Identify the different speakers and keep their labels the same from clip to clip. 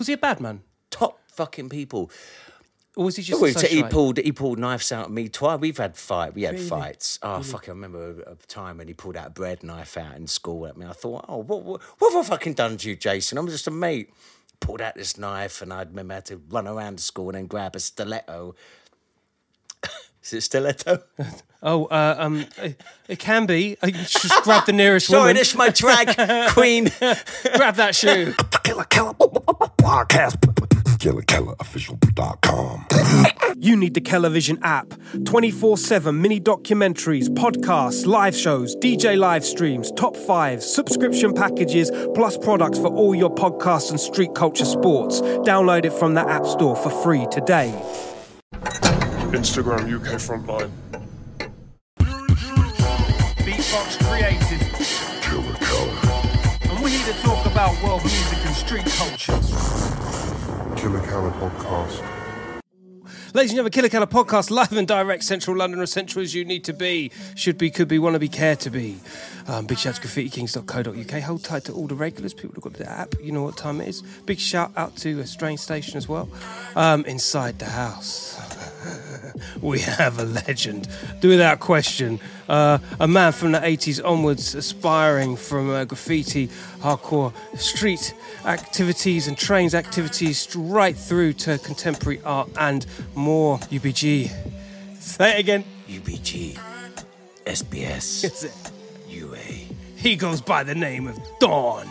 Speaker 1: Was he a bad man?
Speaker 2: Top fucking people.
Speaker 1: Or was he just
Speaker 2: Oh,
Speaker 1: a
Speaker 2: he, he pulled he pulled knives out at me twice. We've had fight. We had fights. Oh fuck! I remember a, a time when he pulled out a bread knife out in school at me. I thought, oh, what what, what have I fucking done to you, Jason? I'm just a mate. Pulled out this knife, and I'd remember I had to run around the school and then grab a stiletto. Is it stiletto?
Speaker 1: Oh, uh, um, it, it can be. I just grab the nearest one.
Speaker 2: Sorry,
Speaker 1: woman.
Speaker 2: this is my drag queen.
Speaker 1: Grab that shoe.
Speaker 3: Killa Kela podcast. KillerKellerOfficial.com.
Speaker 1: You need the Television app. 24 7 mini documentaries, podcasts, live shows, DJ live streams, top fives, subscription packages, plus products for all your podcasts and street culture sports. Download it from the App Store for free today.
Speaker 4: Instagram UK Frontline.
Speaker 5: Beatbox Creative,
Speaker 3: Killa Kela.
Speaker 5: and we're here to talk about world music and street culture.
Speaker 4: Killa Kela podcast.
Speaker 1: Ladies and gentlemen, Killa Kela podcast, live and direct, central London, as central as you need to be. Should be, could be, want to be, care to be. Um, big shout out to graffitikings.co.uk. Hold tight to all the regulars, people who've got the app. You know what time it is. Big shout out to a strange station as well. Um, inside the house, we have a legend, Do without question. Uh, a man from the 80s onwards, aspiring from uh, graffiti, hardcore, street activities and trains activities right through to contemporary art and more. UBG. Say it again.
Speaker 2: UBG, SBS. UA,
Speaker 1: He goes by the name of Don.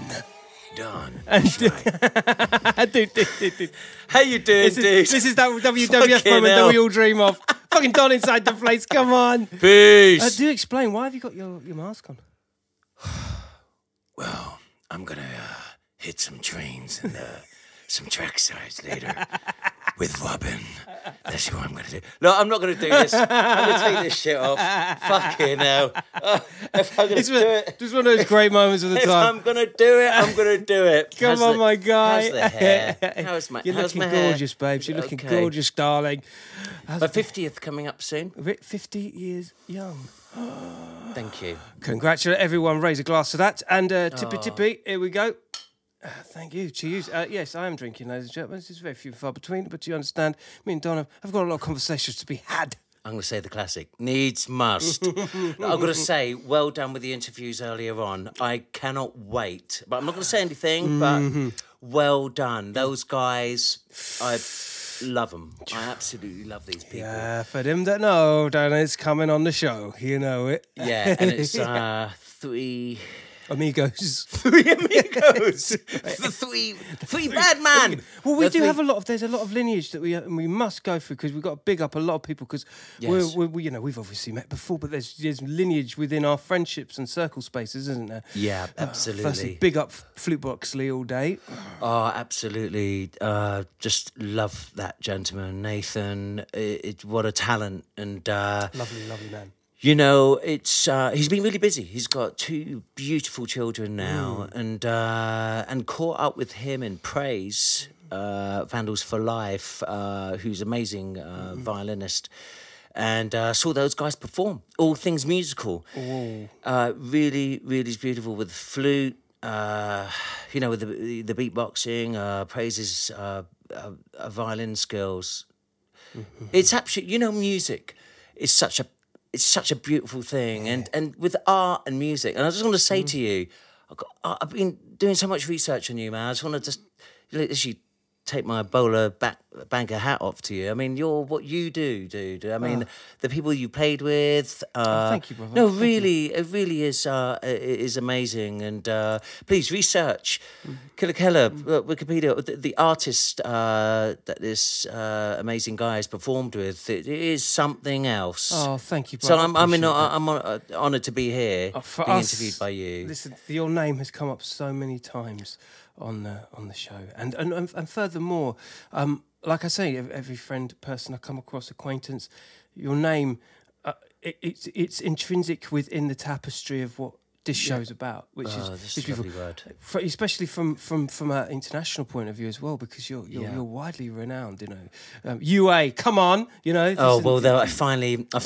Speaker 2: Done.
Speaker 1: And dude, dude, dude, dude.
Speaker 2: How you doing,
Speaker 1: This,
Speaker 2: dude?
Speaker 1: is, this is that WWF moment that we all dream of. Fucking Don inside the place. Come on.
Speaker 2: Peace.
Speaker 1: Uh, do explain. Why have you got your, your mask on?
Speaker 2: Well, I'm gonna uh, hit some trains and uh, some track sides later with Robin. That's what I'm gonna do. No, I'm not gonna do this. I'm gonna take this shit off. Fucking hell. Oh, if I'm gonna
Speaker 1: It's
Speaker 2: do
Speaker 1: one,
Speaker 2: it,
Speaker 1: just one of those great moments of the
Speaker 2: if
Speaker 1: time.
Speaker 2: I'm gonna do it, I'm gonna do it.
Speaker 1: Come
Speaker 2: How's
Speaker 1: on,
Speaker 2: the-
Speaker 1: my guy.
Speaker 2: How's the hair? How's my,
Speaker 1: You're
Speaker 2: how's
Speaker 1: looking
Speaker 2: my hair?
Speaker 1: gorgeous, babes. You're looking
Speaker 2: Okay.
Speaker 1: gorgeous, darling.
Speaker 2: My 50th coming up soon.
Speaker 1: 50 years young.
Speaker 2: Thank you.
Speaker 1: Congratulate everyone. Raise a glass to that. And uh, tippy tippy, here we go. Uh, thank you. Cheers. Uh, yes, I am drinking, ladies and gentlemen. Is very few and far between, but you understand, me and Donna have got a lot of conversations to be had.
Speaker 2: I'm going to say the classic needs must. I've got to say, well done with the interviews earlier on. I cannot wait. But I'm not going to say anything, but well done. Those guys, I love them. I absolutely love these people. Yeah,
Speaker 1: for them that know, Donna's coming on the show. You know it.
Speaker 2: Yeah, and it's uh, three.
Speaker 1: Amigos.
Speaker 2: Three amigos, the three, three bad man.
Speaker 1: Well, we
Speaker 2: The
Speaker 1: do
Speaker 2: three-
Speaker 1: have a lot of. There's a lot of lineage that we uh, we must go through because we've got to big up a lot of people because
Speaker 2: Yes.
Speaker 1: we're, we're we, you know we've obviously met before, but there's there's lineage within our friendships and circle spaces, isn't there?
Speaker 2: Yeah,
Speaker 1: Firstly,
Speaker 2: absolutely.
Speaker 1: big up Flutebox Lee all day.
Speaker 2: Oh, absolutely. Uh, just love that gentleman, Nathan. It, it, what a talent. And uh,
Speaker 1: Lovely, lovely man.
Speaker 2: You know, it's uh, he's been really busy. He's got two beautiful children now, and uh, and caught up with him in praise. Uh, Vandals for Life, uh, who's amazing uh, violinist, and uh, saw those guys perform. All things musical, uh, really, really beautiful with flute. Uh, you know, with the the beatboxing, uh, praises uh, uh, uh, violin skills. It's absolutely, you know, music is such a it's such a beautiful thing, and and with art and music. And I just want to say mm. to you, I've, got, I've been doing so much research on you, man. I just want to just literally take my bowler back banker hat off to you. I mean, you're what you do, dude. I mean, the people you played with. Uh,
Speaker 1: thank you, brother.
Speaker 2: No,
Speaker 1: Thank you.
Speaker 2: really, it really is uh, i- is amazing. And uh, please research Killa Kela, uh, Wikipedia, the, the artist uh, that this uh, amazing guy has performed with. It, it is something else.
Speaker 1: Oh, thank you,
Speaker 2: So. I'm I'm, in,
Speaker 1: Appreciate that.
Speaker 2: I'm uh, honoured to be here,
Speaker 1: for
Speaker 2: being
Speaker 1: us,
Speaker 2: interviewed by you.
Speaker 1: Listen, your name has come up so many times on the on the show, and and and, furthermore, um, like I say, every friend, person I come across, acquaintance, your name, uh, it, it's it's intrinsic within the tapestry of what this show's about, which
Speaker 2: Oh,
Speaker 1: is, is
Speaker 2: a lovely word.
Speaker 1: For- especially from from from an international point of view as well, because you're you're,
Speaker 2: Yeah.
Speaker 1: you're widely renowned. You know, um, UA, come on, you know.
Speaker 2: Oh well, though I finally, I,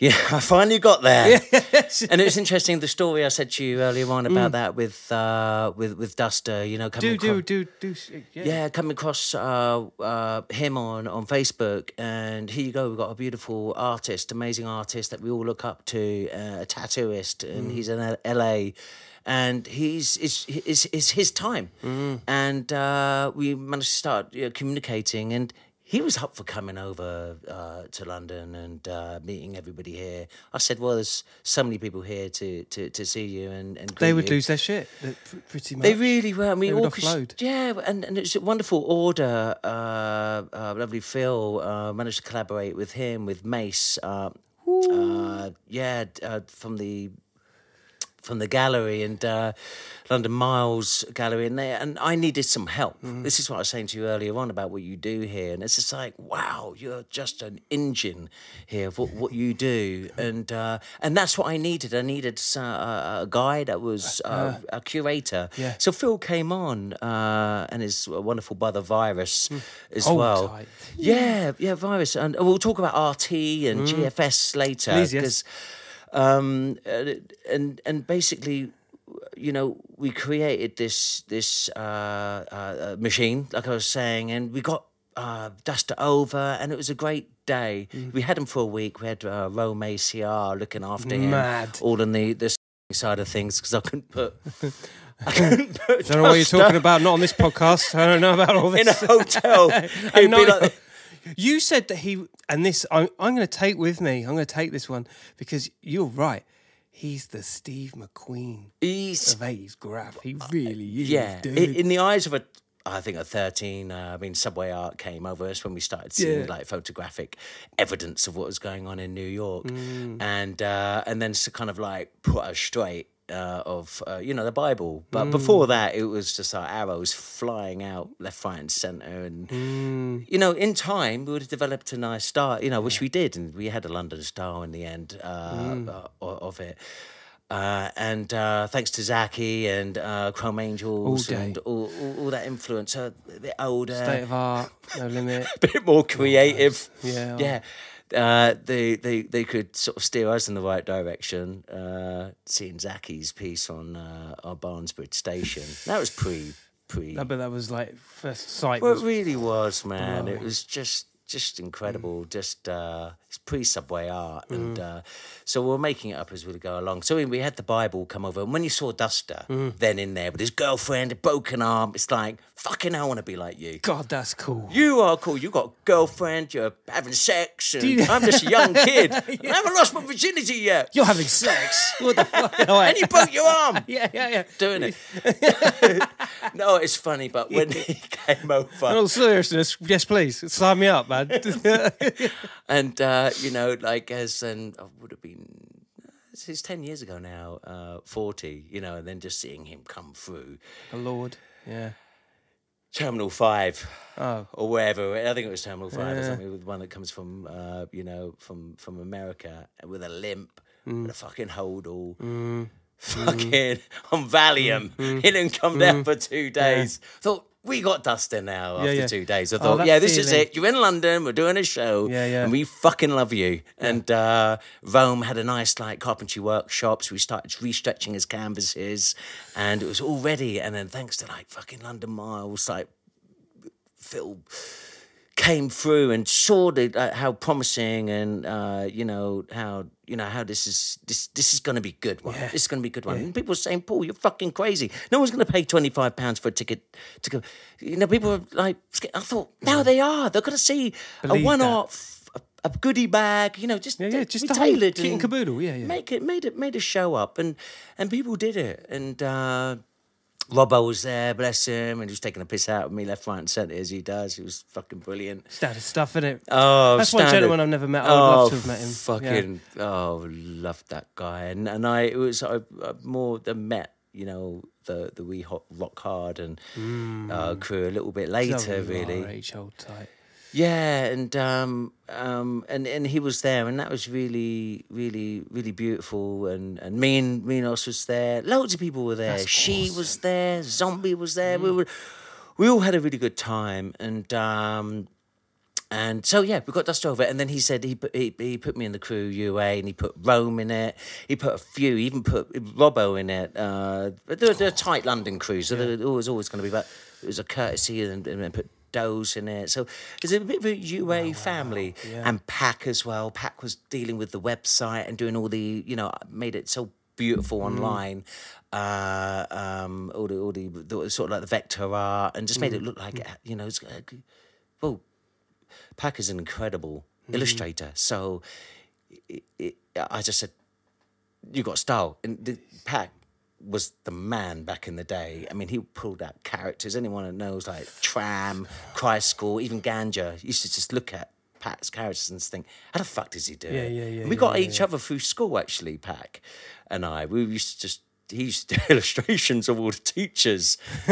Speaker 2: Yeah, I finally got there. and it was interesting the story I said to you earlier on about that with uh, with with Duster. You know, coming
Speaker 1: Mm. Do
Speaker 2: across-
Speaker 1: do do do. Yeah.
Speaker 2: yeah, coming across uh, uh, him on, on Facebook, and here you go. We've got a beautiful artist, amazing artist that we all look up to, uh, a tattooist, and he's in LA, and he's it's, it's, it's his time, and uh, we managed to start you know, communicating, and he was up for coming over uh, to London and uh, meeting everybody here. I said, "Well, there's so many people here to to, to see you," and, and
Speaker 1: They would
Speaker 2: you.
Speaker 1: lose their shit. uh, Pretty much.
Speaker 2: They really were. and we
Speaker 1: They would offload.
Speaker 2: Yeah, and, and it's a wonderful order. Uh, uh, lovely Phil uh, managed to collaborate with him, with Mace. Uh, uh, yeah, uh, from the from the gallery and uh, London Miles Gallery, and they, and I needed some help.
Speaker 1: Mm-hmm.
Speaker 2: This is what I was saying to you earlier on about what you do here, and it's just like, wow, you're just an engine here of what, what you do, and uh, and that's what I needed. I needed uh, a guy that was uh, a curator.
Speaker 1: yeah.
Speaker 2: So Phil came on, uh, and his wonderful brother Virus as
Speaker 1: Hold
Speaker 2: well.
Speaker 1: tight.
Speaker 2: Yeah, yeah, Virus, and we'll talk about RT and GFS later.
Speaker 1: Please, yes.
Speaker 2: 'cause, um, and and basically, you know, we created this this uh, uh, machine, like I was saying, and we got uh, Duster over, and it was a great day.
Speaker 1: Mm.
Speaker 2: We had him for a week. We had uh, Rome ACR looking after him,
Speaker 1: Mad.
Speaker 2: all in the the side of things because I couldn't put. I couldn't put
Speaker 1: I don't know what you're talking about. Not on this podcast. I don't know about all this.
Speaker 2: in a hotel. It'd be like,
Speaker 1: You said that he and this. I'm, I'm going to take with me. I'm going to take this one because you're right. He's the Steve McQueen
Speaker 2: he's
Speaker 1: of 80s graph. He really is,
Speaker 2: yeah.
Speaker 1: dude.
Speaker 2: In, the eyes of a, I think a thirteen. Uh, I mean, Subway Art came over us when we started seeing
Speaker 1: Yeah.
Speaker 2: like photographic evidence of what was going on in New York,
Speaker 1: Mm.
Speaker 2: and uh, and then to kind of like put us straight. Uh, of uh, you know the Bible, but
Speaker 1: Mm.
Speaker 2: before that it was just our arrows flying out left, right, and center, and
Speaker 1: Mm.
Speaker 2: you know in time we would have developed a nice style, you know, which we did, and we had a London style in the end uh,
Speaker 1: Mm.
Speaker 2: uh, of it. Uh, and uh, thanks to Zaki and uh, Chrome Angels
Speaker 1: All
Speaker 2: and all, all, all that influence, uh, a bit older,
Speaker 1: State of art, no limit.
Speaker 2: a bit more creative.
Speaker 1: Yeah.
Speaker 2: yeah. Uh, they, they they could sort of steer us in the right direction. Uh, seeing Zaki's piece on uh, our Barnes Bridge station, that was pre pre.
Speaker 1: I bet that was like first sight.
Speaker 2: Well, it really was, man. It was just just incredible. Just uh, it's pre subway art, and uh, so we're making it up as we go along. So we had the Bible come over, and when you saw Duster then in there with his girlfriend, a broken arm, it's like fucking. I want to be like you.
Speaker 1: God, that's cool.
Speaker 2: You are cool. You got a girlfriend. You're having sex. And
Speaker 1: you-
Speaker 2: I'm just a young kid. I haven't lost my virginity yet.
Speaker 1: You're having sex. What the fuck?
Speaker 2: And you broke your arm
Speaker 1: yeah, yeah, yeah.
Speaker 2: doing it. no, it's funny, but when he came over.
Speaker 1: In all seriousness, yes, please sign me up, man.
Speaker 2: and uh, you know, like as and I would have been. It's it's ten years ago now, uh, forty, you know, and then just seeing him come through
Speaker 1: the Lord. Yeah.
Speaker 2: Terminal Five,
Speaker 1: Oh.
Speaker 2: or wherever. I think it was Terminal Five or something. With one that comes from, uh, you know, from from America with a limp,
Speaker 1: Mm.
Speaker 2: with a fucking hold all, fucking on Valium. He didn't come down for two days. Thought we got Dustin now after
Speaker 1: yeah.
Speaker 2: two days. I
Speaker 1: Oh,
Speaker 2: thought,
Speaker 1: that
Speaker 2: yeah, this is it. You're in London. We're doing a show,
Speaker 1: Yeah, yeah.
Speaker 2: and we fucking love you. And uh, Rome had a nice like carpentry workshop, so we started restretching his canvases, and it was all ready. And then thanks to like fucking London Miles, like Phil came through and saw the, uh, how promising and uh, you know how you know how this is this this is going to be good one. This is going to be a good one. And people were saying, "Paul, you're fucking crazy. No one's going to pay twenty five pounds for a ticket to go." You know, people were like, I thought, now they are. They're going to see
Speaker 1: Believe
Speaker 2: a one off. A, a goodie bag, you know, just
Speaker 1: Yeah, yeah, just
Speaker 2: we
Speaker 1: the whole
Speaker 2: tailored
Speaker 1: and caboodle, yeah, yeah.
Speaker 2: Make it, made it, made a show up, and and people did it, and uh, Robbo was there, bless him, and he was taking a piss out of me left, right, and centre as he does. He was fucking brilliant.
Speaker 1: Standard stuff, innit?
Speaker 2: Oh,
Speaker 1: That's one
Speaker 2: standard.
Speaker 1: gentleman I've never met. I would love to have met him. Yeah.
Speaker 2: Fucking, oh, loved that guy, and and I it was I, I more than met. You know the the wee hot rock hard and uh, crew a little bit later, really.
Speaker 1: Tight.
Speaker 2: Yeah, and um, um, and and he was there, and that was really, really, really beautiful. And and me and Minos was there. Loads of people were there. she was there. Zombie was there.
Speaker 1: Mm.
Speaker 2: We were, we all had a really good time. And um, And so yeah, we got Dust over, and then he said he put he, he put me in the crew UA, and he put Rome in it. He put a few, he even put Robbo in it. Uh, but they're, they're a tight London crew, so there was always going to be. But it was a courtesy, and, and then put Doze in it. So it's a bit of a UA family, and Pack as well. Pack was dealing with the website and doing all the, you know, made it so beautiful online. Uh, um, all the all the, the sort of like the vector art, and just made it look like you know, it's, uh, well, Pack is an incredible illustrator. So it, it, I just said, "You got style." And the, Pack was the man back in the day. I mean, he pulled out characters. Anyone that knows, like Tram, Cry School, even Ganja, used to just look at. Pat's characters and think, how the fuck does he do
Speaker 1: Yeah,
Speaker 2: it?
Speaker 1: yeah, yeah,
Speaker 2: And we
Speaker 1: yeah,
Speaker 2: got
Speaker 1: yeah,
Speaker 2: each other through school, actually, Pack and I. We used to just, he used illustrations of all the teachers.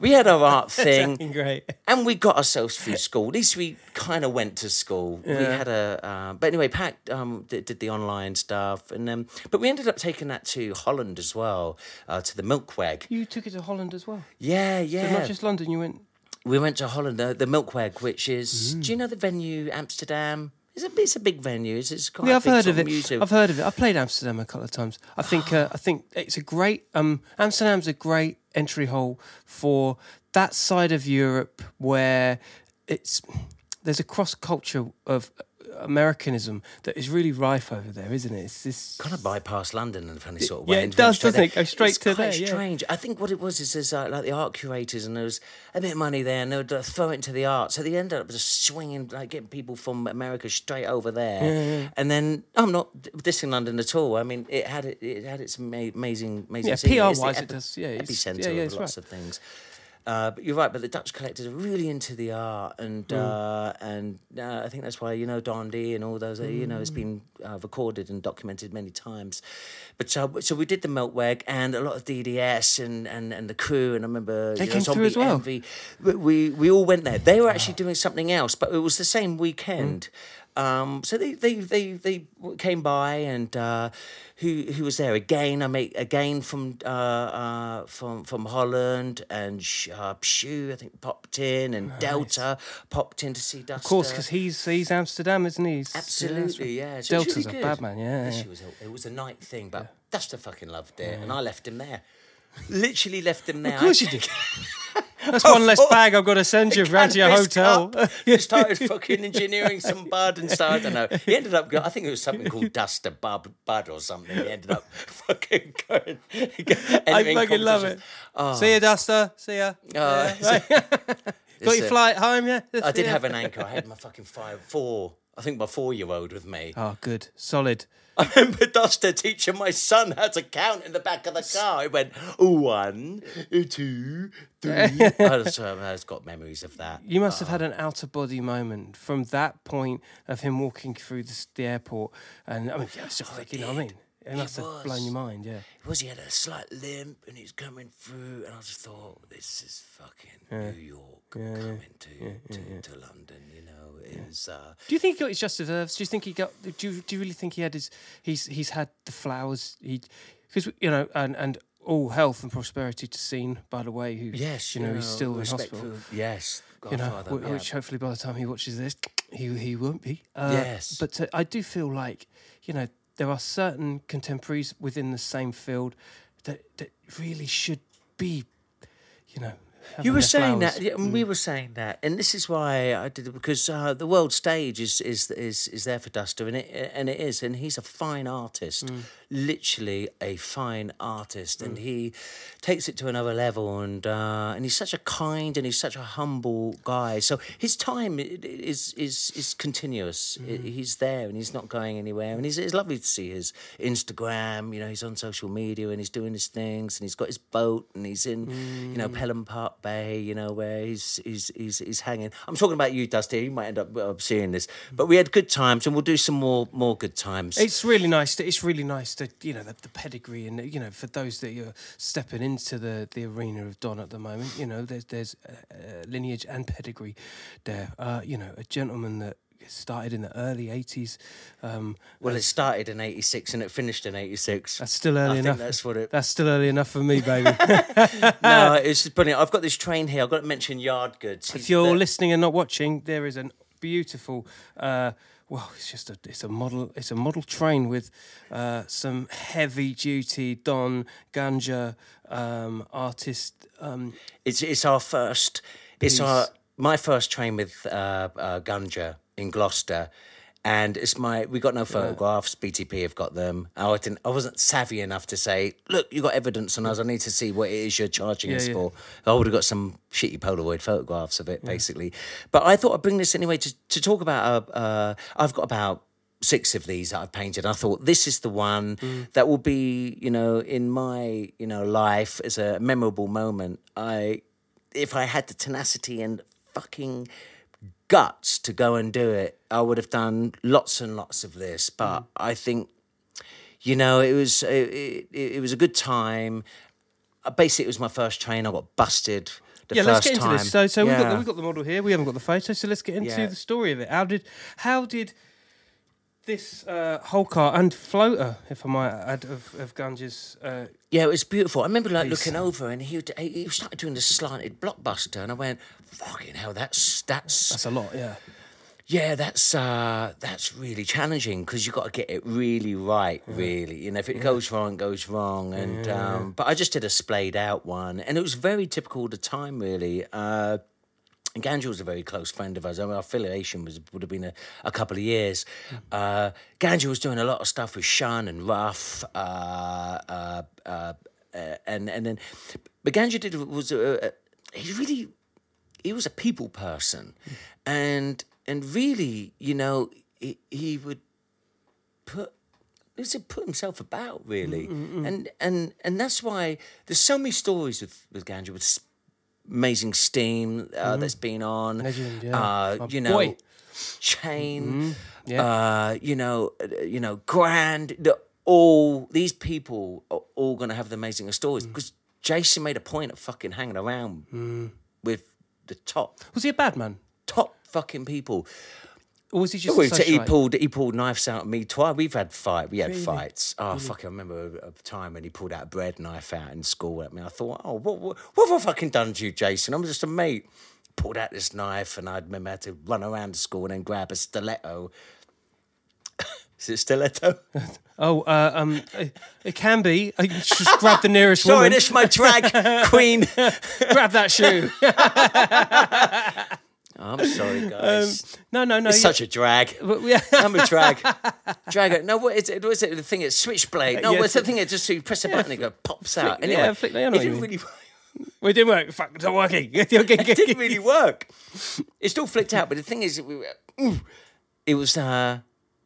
Speaker 2: we had our art thing.
Speaker 1: Great.
Speaker 2: And we got ourselves through school. At least we kind of went to school. We had a, uh, but anyway, Pat um, did, did the online stuff, and um, but we ended up taking that to Holland as well, uh, to the Melkweg.
Speaker 1: You took it to Holland as well.
Speaker 2: Yeah,
Speaker 1: So
Speaker 2: yeah.
Speaker 1: not just London. You went.
Speaker 2: we went to Holland, the, the Melkweg, which is.
Speaker 1: Mm.
Speaker 2: Do you know the venue Amsterdam? It's a it's a big venue. It's, it's quite
Speaker 1: Yeah,
Speaker 2: a
Speaker 1: I've
Speaker 2: big
Speaker 1: heard
Speaker 2: sort
Speaker 1: of it. I've heard of it. I've played Amsterdam a couple of times. I think uh, I think it's a great um, Amsterdam's a great entry hole for that side of Europe where it's there's a cross culture of Americanism that is really rife over there, isn't it? It's this
Speaker 2: kind of bypass London in a funny sort of
Speaker 1: yeah,
Speaker 2: way.
Speaker 1: it does, doesn't it? Go straight
Speaker 2: it's
Speaker 1: to
Speaker 2: quite
Speaker 1: there, yeah.
Speaker 2: strange. I think what it was is there's uh, like the art curators and there was a bit of money there and they would uh, throw it into the art. So they ended up just swinging, like getting people from America straight over there. And then I'm not dissing London at all. I mean, it had it, it had its amazing, amazing.
Speaker 1: Yeah,
Speaker 2: the
Speaker 1: PR-wise it does, yeah, it's-
Speaker 2: epicenter
Speaker 1: yeah, yeah,
Speaker 2: of lots
Speaker 1: right.
Speaker 2: of things. Uh, but you're right. But the Dutch collectors are really into the art, and uh, and uh, I think that's why you know Dondi and all those. Uh, you know, it's been uh, recorded and documented many times. But so so we did the Melkweg and a lot of DDS and and, and the crew. And I remember
Speaker 1: They
Speaker 2: you know,
Speaker 1: came through
Speaker 2: Zombie
Speaker 1: as well?
Speaker 2: Envy. We, we we all went there. They were actually doing something else, but it was the same weekend. Um, so they, they, they, they came by and uh, who who was there again? I make again from uh, uh, from from Holland and Sh- uh, Pshu I think popped in and Delta popped in to see Duster.
Speaker 1: Of course, because he's he's Amsterdam, isn't he? He's-
Speaker 2: Absolutely, yeah. So it's
Speaker 1: Delta's
Speaker 2: really
Speaker 1: a bad man, yeah, yeah.
Speaker 2: Was a, it was a night thing, but Duster fucking loved it, and I left him there. Literally left him there.
Speaker 1: Of course you did. That's one less oh. bag I've got to send you round to your hotel.
Speaker 2: you started fucking engineering some bud and stuff. I don't know. He ended up. Go, I think it was something called Duster Bub Bud or something. He ended up fucking going.
Speaker 1: I fucking love it.
Speaker 2: competitions.
Speaker 1: See ya, Duster. See ya.
Speaker 2: Oh,
Speaker 1: Yeah. Got your flight home, yeah?
Speaker 2: I did have an anchor. I had my fucking five, four. I think my four-year-old with me.
Speaker 1: Oh, good. Solid.
Speaker 2: I remember Duster teaching my son how to count in the back of the car. He went one, two, three. I just, I just got memories of that.
Speaker 1: You must have ah. had an out of body moment from that point of him walking through the, the airport. And I mean, yeah, it's just like, you know what I mean? It must have blown
Speaker 2: was.
Speaker 1: your mind, yeah.
Speaker 2: It was he had a slight limp and he was coming through, and I just thought, this is fucking New York coming to, to, to London. You know, it was. Uh,
Speaker 1: Do you think he got his just deserves? Do you think he got? Do you, do you really think he had his? He's he's had the flowers. He because you know and and all health and prosperity to Seen, by the way. Who
Speaker 2: yes,
Speaker 1: you know he's still in hospital.
Speaker 2: yes,
Speaker 1: you know,
Speaker 2: Godfather.
Speaker 1: wh-
Speaker 2: yeah.
Speaker 1: which hopefully by the time he watches this, he he won't be. Uh,
Speaker 2: Yes.
Speaker 1: but uh, I do feel like you know there are certain contemporaries within the same field that that really should be, you know.
Speaker 2: You were saying
Speaker 1: flowers.
Speaker 2: that, yeah, and we were saying that, and this is why I did it because uh, the world stage is is is is there for Duster, and it and it is, and he's a fine artist, literally a fine artist, and he takes it to another level, and uh, and he's such a kind and he's such a humble guy. So his time is is is continuous. I- He's there and he's not going anywhere, and he's, it's lovely to see his Instagram. You know, he's on social media and he's doing his things, and he's got his boat, and he's in you know Pelham Park Bay. You know where he's he's he's, he's hanging. I'm talking about you, Dusty. You might end up uh, seeing this, but we had good times, and we'll do some more more good times.
Speaker 1: It's really nice. It's really nice to you know the, the pedigree and you know for those that you're stepping into the, the arena of Don at the moment. You know there's there's uh, lineage and pedigree there. Uh, you know a gentleman that started in the early '80s. Um,
Speaker 2: Well, it started in '86 and it finished in '86.
Speaker 1: that's still early
Speaker 2: I think
Speaker 1: enough.
Speaker 2: that's what it.
Speaker 1: That's still early enough for me, baby.
Speaker 2: no, it's just brilliant. I've got this train here. I've got to mention Yard Goods.
Speaker 1: if you're listening and not watching, there is a beautiful. Uh, well, it's just a it's a model it's a model train with uh, some heavy duty Don Ganja um, artist. Um,
Speaker 2: It's it's our first. It's our my first train with uh, uh, Gunja in Gloucester, and it's my. We got no photographs. BTP have got them. I didn't. I wasn't savvy enough to say, look, you got evidence on us. I need to see what it is you're charging us
Speaker 1: yeah.
Speaker 2: for. I would have got some shitty Polaroid photographs of it, basically. But I thought I'd bring this anyway to to talk about. Uh, uh, I've got about six of these that I've painted. I thought this is the one that will be, you know, in my, you know, life as a memorable moment. I, if I had the tenacity and fucking guts to go and do it, I would have done lots and lots of this. But I think, you know, it was it, it, it was a good time. Uh, Basically, it was my first train. I got busted. The
Speaker 1: yeah,
Speaker 2: first
Speaker 1: let's get into
Speaker 2: time.
Speaker 1: this. So, so we've got the, we've got the model here. We haven't got the photo, so let's get into
Speaker 2: Yeah.
Speaker 1: the story of it. How did how did this uh, whole car and floater, if I might add, of, of Ganja's uh,
Speaker 2: Yeah, it was beautiful. I remember like
Speaker 1: Piece.
Speaker 2: looking over and he would, he started doing the slanted blockbuster, and I went, "Fucking hell, that's that's
Speaker 1: that's a lot, yeah.
Speaker 2: yeah, that's uh that's really challenging because you've got to get it really right, really. You know, if it goes wrong, it goes wrong. And um, but I just did a splayed out one, and it was very typical of the time, really. Uh, and Ganja was a very close friend of ours. I mean, our affiliation was would have been a, a couple of years. Uh, Ganja was doing a lot of stuff with Sean and Ruff, uh, uh, uh, uh, and and then, but Ganja did was he really he was a people person, and and really, you know, he, he would put he would put himself about really, and and and that's why there's so many stories with with Ganja with amazing steam uh, that's been on,
Speaker 1: Legend, yeah.
Speaker 2: uh, you know,
Speaker 1: boy.
Speaker 2: chain,
Speaker 1: yeah.
Speaker 2: uh, you know, uh, you know, grand. The, all these people are all going to have the amazing stories because Jason made a point of fucking hanging around with the top
Speaker 1: Was he a bad man?
Speaker 2: top fucking people.
Speaker 1: Or was he just a
Speaker 2: he, he pulled he pulled knives out at me twice. We've had fight. We had fights. Oh fuck! I remember a, time when he pulled out a bread knife out in school at me. I thought, oh, what what, what have I fucking done to you, Jason? I'm just a mate. Pulled out this knife, and I remember I had to run around the school and then grab a stiletto. Is it stiletto?
Speaker 1: Oh, uh, um, it, it can be. I just grab the nearest
Speaker 2: Sorry,
Speaker 1: woman.
Speaker 2: this is my drag queen.
Speaker 1: grab that shoe.
Speaker 2: I'm sorry, guys.
Speaker 1: no, no, no.
Speaker 2: it's such a drag. I'm a drag. Drag. No, what is it? What is it? The thing is switchblade. No,
Speaker 1: Yeah,
Speaker 2: what's the thing? It just so you press a button, it go pops out. Anyway,
Speaker 1: yeah, flick- know
Speaker 2: it didn't really.
Speaker 1: We didn't work. Fuck, it's not working. it
Speaker 2: It didn't really work. It still flicked out, but the thing is, it, we were- ooh, it was. uh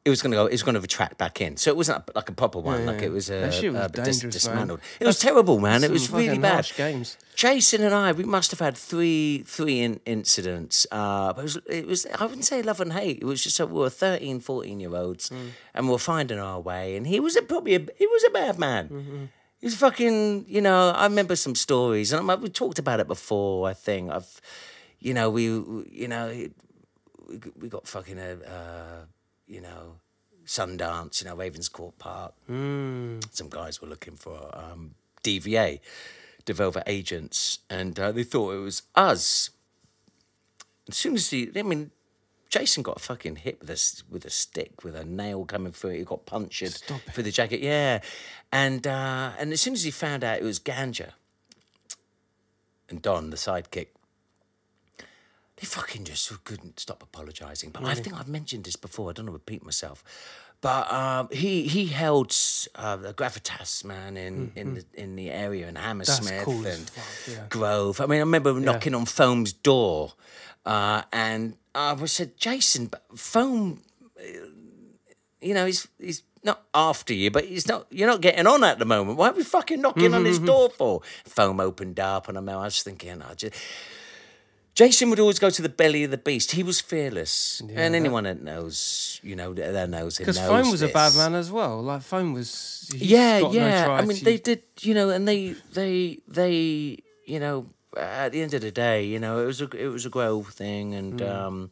Speaker 2: it was going to go. It was going to retract back in, so it wasn't a- like a proper one. Like it was, a,
Speaker 1: That shit was
Speaker 2: uh, dis-
Speaker 1: man.
Speaker 2: dismantled. It was terrible, man. It was really bad.
Speaker 1: games.
Speaker 2: Jason and I, we must have had three three in, incidents. Uh, but it was, it was, I wouldn't say love and hate. It was just that we were 13, 14 year olds
Speaker 1: Hmm.
Speaker 2: and we were finding our way. And he was a, probably a, he was a bad man.
Speaker 1: Mm-hmm.
Speaker 2: He was fucking, you know, I remember some stories and I'm, we talked about it before, I think. I've, you know, we, you know, we, we got fucking a, uh, you know, Sundance, you know, Ravenscourt Park. Some guys were looking for um, DVA, Devolver Agents, and uh, they thought it was us. As soon as he, I mean, Jason got fucking hit with a with a stick with a nail coming through it. He got punctured for the jacket. Yeah, and uh, and as soon as he found out it was Ganja and Don, the sidekick, they fucking just couldn't stop apologising. But I think I've mentioned this before. I don't want to repeat myself. But um, he he held uh, the gravitas man in in the, in the area in Hammersmith
Speaker 1: cool
Speaker 2: and
Speaker 1: yeah.
Speaker 2: Grove. I mean, I remember knocking on Foam's door, uh, and I was said, Jason, but Foam, uh, you know, he's he's not after you, but he's not. You're not getting on at the moment. Why are we fucking knocking on his door for? Foam opened up, and I was thinking, I just. Jason would always go to the belly of the beast. He was fearless, and anyone that knows, you know, that knows him
Speaker 1: Because Foam was a bad man as well. Like Foam was. he's
Speaker 2: Yeah,
Speaker 1: got no
Speaker 2: yeah.
Speaker 1: try
Speaker 2: I mean, they did, you know, and they, they, they, you know, at the end of the day, you know, it was a, it was a Grove thing, and
Speaker 1: Hmm.
Speaker 2: um,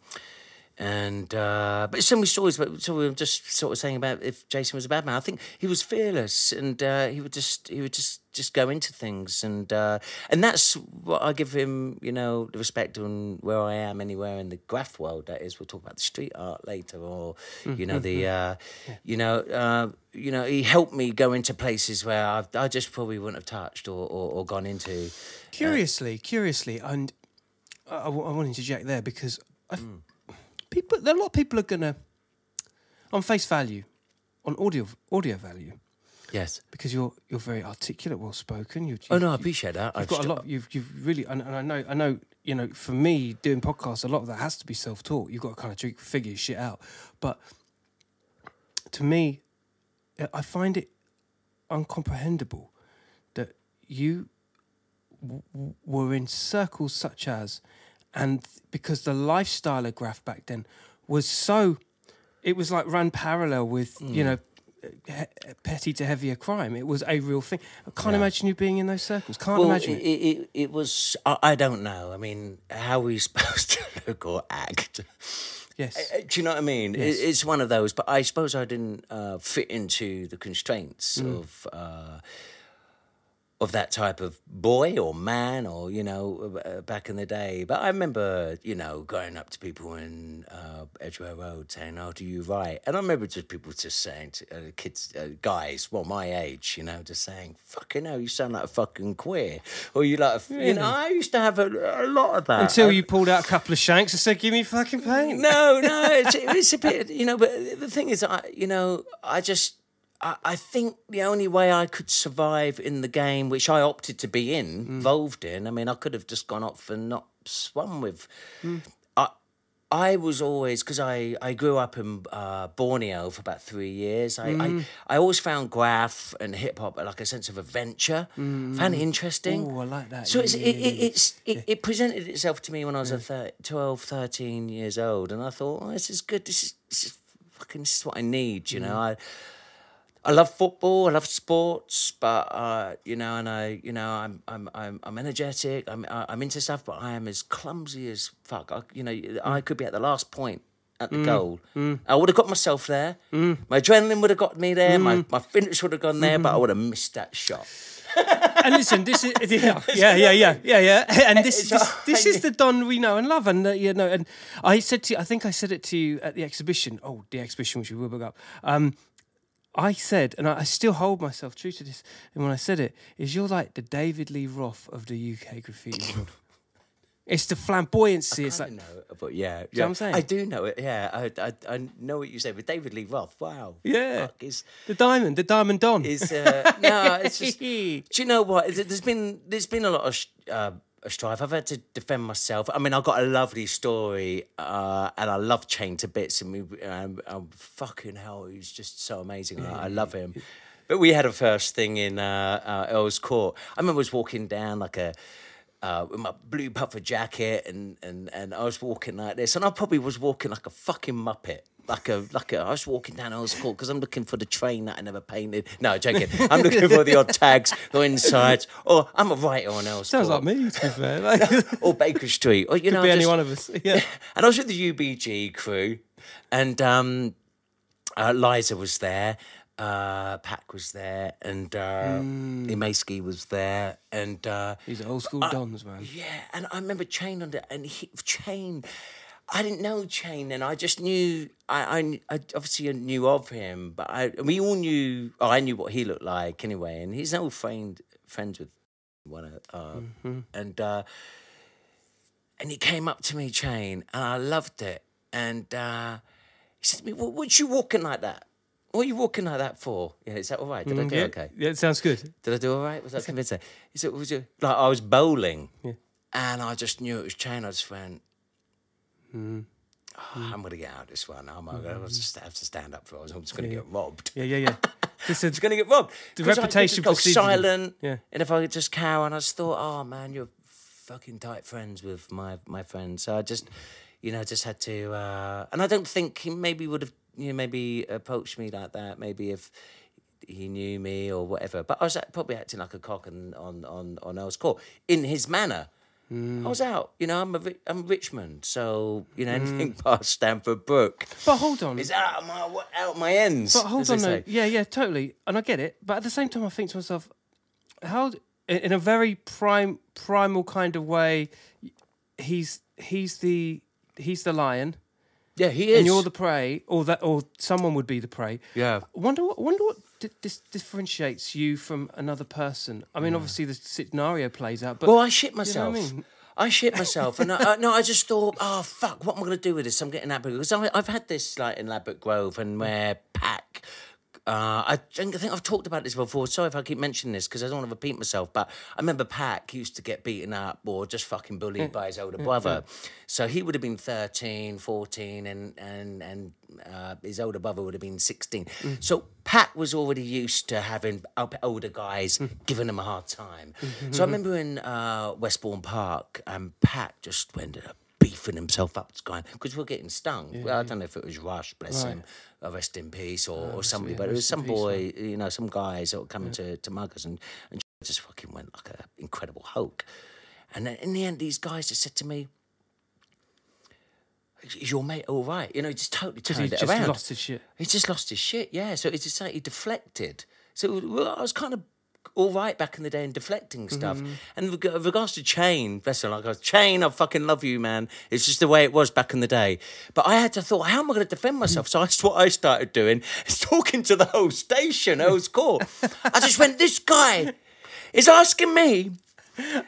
Speaker 2: And uh, but so many stories. But so we were just sort of saying about if Jason was a bad man. I think he was fearless, and uh, he would just he would just just go into things, and uh, and that's what I give him. You know, the respect on where I am anywhere in the graph world. That is, we'll talk about the street art later, or you know the uh, you know uh, you know he helped me go into places where I, I just probably wouldn't have touched or, or, or gone into.
Speaker 1: Curiously, curiously, and I, I I want to interject there because I, people, a lot of people are gonna, on face value, on audio audio value,
Speaker 2: Yes.
Speaker 1: because you're you're very articulate, well spoken. You,
Speaker 2: Oh no, I appreciate that.
Speaker 1: You've
Speaker 2: I've
Speaker 1: got a lot. You've you've really, and, and I know, I know. You know, for me, doing podcasts, a lot of that has to be self-taught. You've got to kind of figure your shit out. But to me, I- find it uncomprehendable that you were in circles such as, and because the lifestyle of Graph back then was so, it was like run parallel with you know. He- petty to heavier crime. It was a real thing. I can't imagine you being in those circles. Can't
Speaker 2: well,
Speaker 1: imagine
Speaker 2: it,
Speaker 1: it.
Speaker 2: it, it was. I, I don't know. I mean, how are you supposed to look or act?
Speaker 1: Yes.
Speaker 2: Uh, Do you know what I mean? It,
Speaker 1: Yes.
Speaker 2: it's one of those. But I suppose I didn't uh, fit into the constraints
Speaker 1: Mm.
Speaker 2: of uh, of that type of boy or man, or you know, uh, back in the day. But I remember, you know, going up to people in uh, Edgware Road saying, "Oh, do you write?" And I remember just people just saying to uh, kids, uh, guys, well, my age, you know, just saying, "Fucking hell, you sound like a fucking queer," or you like, a, you know, I used to have a, a lot of that
Speaker 1: Until you pulled out a couple of shanks and said, "Give me fucking pain."
Speaker 2: no, no, it's, it's a bit, you know. But the thing is, I, you know, I just, I, I think the only way I could survive in the game, which I opted to be in, mm. involved in. I mean, I could have just gone off and not swum with. Mm. I, I was always because I, I grew up in uh, Borneo for about three years. I, I, mm. I always found graph and hip hop uh, like a sense of adventure. Found it interesting.
Speaker 1: Oh, I like that.
Speaker 2: So
Speaker 1: Yeah,
Speaker 2: it's,
Speaker 1: yeah,
Speaker 2: it,
Speaker 1: yeah,
Speaker 2: it, it's it, it presented itself to me when I was a thir- 12, 13 years old, and I thought, oh, this is good. This is, this is fucking this is what I need. You know,
Speaker 1: Mm.
Speaker 2: I I love football. I love sports, but uh, you know, and I, you know, I'm I'm I'm, I'm energetic. I'm I- I'm into stuff, but I am as clumsy as fuck. I, you know,
Speaker 1: Mm.
Speaker 2: I could be at the last point. At the goal, I would have got myself there. My adrenaline would have got me there. My my finish would have gone there,
Speaker 1: Mm-hmm.
Speaker 2: but I would have missed that shot.
Speaker 1: and listen, this is yeah, yeah, yeah, yeah, yeah, yeah. And this this, this is the Don we know and love, and uh, you know, and I said to you, I think I said it to you at the exhibition. Oh, the exhibition which we will bring up. Um, I said, and I, still hold myself true to this. And when I said it, is you're like the David Lee Roth of the UK graffiti world. It's the flamboyancy. It's
Speaker 2: I
Speaker 1: like
Speaker 2: know, but yeah,
Speaker 1: what
Speaker 2: yeah.
Speaker 1: I'm saying?
Speaker 2: I do know it. Yeah, I, I, I know what you say. But David Lee Roth, wow,
Speaker 1: Yeah.
Speaker 2: Fuck, is
Speaker 1: the diamond, the diamond Don.
Speaker 2: is uh, no, it's just. Do you know what? There- There's been there's been a lot of sh- uh, strife. I've had to defend myself. I mean, I've got a lovely story, uh, and I love Chain to bits, and we, um, um, fucking hell, he's just so amazing. I, I love him. But we had a first thing in uh, uh, Earl's Court. I remember I was walking down like a. Uh, with my blue puffer jacket and, and, and I was walking like this and I probably was walking like a fucking muppet like a like a I was walking down Earl's Court because I'm looking for the train that I never painted no joking I'm looking for the odd tags or insides or I'm a writer on Earl's
Speaker 1: Sounds
Speaker 2: Court
Speaker 1: like me, to be fair. Like,
Speaker 2: or Baker Street or you know
Speaker 1: be any one of us. Yeah.
Speaker 2: and I was with the UBG crew, and um, uh, Liza was there, uh, Pack was there, and uh,
Speaker 1: Hmm.
Speaker 2: Imeski was there, and uh,
Speaker 1: These are old school Dons, man.
Speaker 2: yeah, and I remember Chain under and he, Chain. I didn't know Chain, and I just knew. I, I, I obviously knew of him, but I we all knew. Oh, I knew what he looked like anyway, and he's an old friend, friends with one of, uh,
Speaker 1: Mm-hmm.
Speaker 2: and uh, and he came up to me, Chain, and I loved it. And uh, he said to me, "What, what you walking like that? What are you walking like that for? Yeah, is that all right? Did I do
Speaker 1: Mm, yeah,
Speaker 2: okay?
Speaker 1: yeah, it sounds good.
Speaker 2: Did I do all right? Was that convincing? He said, was you, like I was bowling Yeah. and I just knew it was chain. I just went,
Speaker 1: Mm-hmm.
Speaker 2: "Oh, I'm going to get out of this one. I'm going to have to stand up for it. I'm just going to get robbed.
Speaker 1: Yeah, yeah, yeah. This is
Speaker 2: going to get robbed.
Speaker 1: The
Speaker 2: I
Speaker 1: reputation
Speaker 2: just go
Speaker 1: precedes you.
Speaker 2: silent.
Speaker 1: Yeah.
Speaker 2: And if I could just cower, and I just thought, oh man, you're fucking tight friends with my my friends. So I just, you know, just had to. Uh, and I don't think he maybe would have, you know, maybe approached me like that. Maybe if he knew me or whatever. But I was probably acting like a cock on on on on Earl's Court in his manner.
Speaker 1: Mm.
Speaker 2: I was out. You know, I'm a I'm Richmond, so you know anything past Stamford Brook
Speaker 1: But hold on.
Speaker 2: is out of my out of my ends.
Speaker 1: But hold on, though. Yeah, yeah, totally, and I get it. But at the same time, I think to myself, how, in in a very prime, primal kind of way, he's he's the he's the lion,
Speaker 2: Yeah, he is.
Speaker 1: and you're the prey, or that, or someone would be the prey.
Speaker 2: Yeah.
Speaker 1: Wonder what wonder what dis- differentiates you from another person. I mean, obviously the scenario plays out, but
Speaker 2: Well, I shit
Speaker 1: you know
Speaker 2: myself.
Speaker 1: I mean?
Speaker 2: I shit myself, and I, I, no, I just thought, oh fuck, what am I going to do with this? I'm getting that because I, I've had this like in Ladbroke Grove and where Pack. Uh, I think I think I've talked about this before. Sorry if I keep mentioning this because I don't want to repeat myself. But I remember Pack used to get beaten up or just fucking bullied by his mm, older mm, brother. Mm. So he would have been 13, 14, and and and uh, his older brother would have been 16. So Pat was already used to having older guys giving him a hard time. Mm-hmm, so I mm-hmm. remember in uh, Westbourne Park, and Pat just ended up beefing himself up, to going because we we're getting stung. Well, I don't know if it was Rush, bless him, uh, rest in peace, or, or somebody,
Speaker 1: yeah,
Speaker 2: but it was some boy, you know, some guys that were coming to to mug us, and and just fucking went like an incredible Hulk. And then in the end, these guys just said to me. Is your mate all right? You know, he just totally turned
Speaker 1: he
Speaker 2: it
Speaker 1: just
Speaker 2: around.
Speaker 1: lost his shit.
Speaker 2: He just lost his shit, yeah. So it's just like he deflected. So I was kind of all right back in the day and deflecting stuff. And with regards to Chain, bless him, like I was, Chain, I fucking love you, man. It's just the way it was back in the day. But I had to thought, how am I going to defend myself? So that's what I started doing, is talking to the whole station, Earl's Court. I just went, this guy is asking me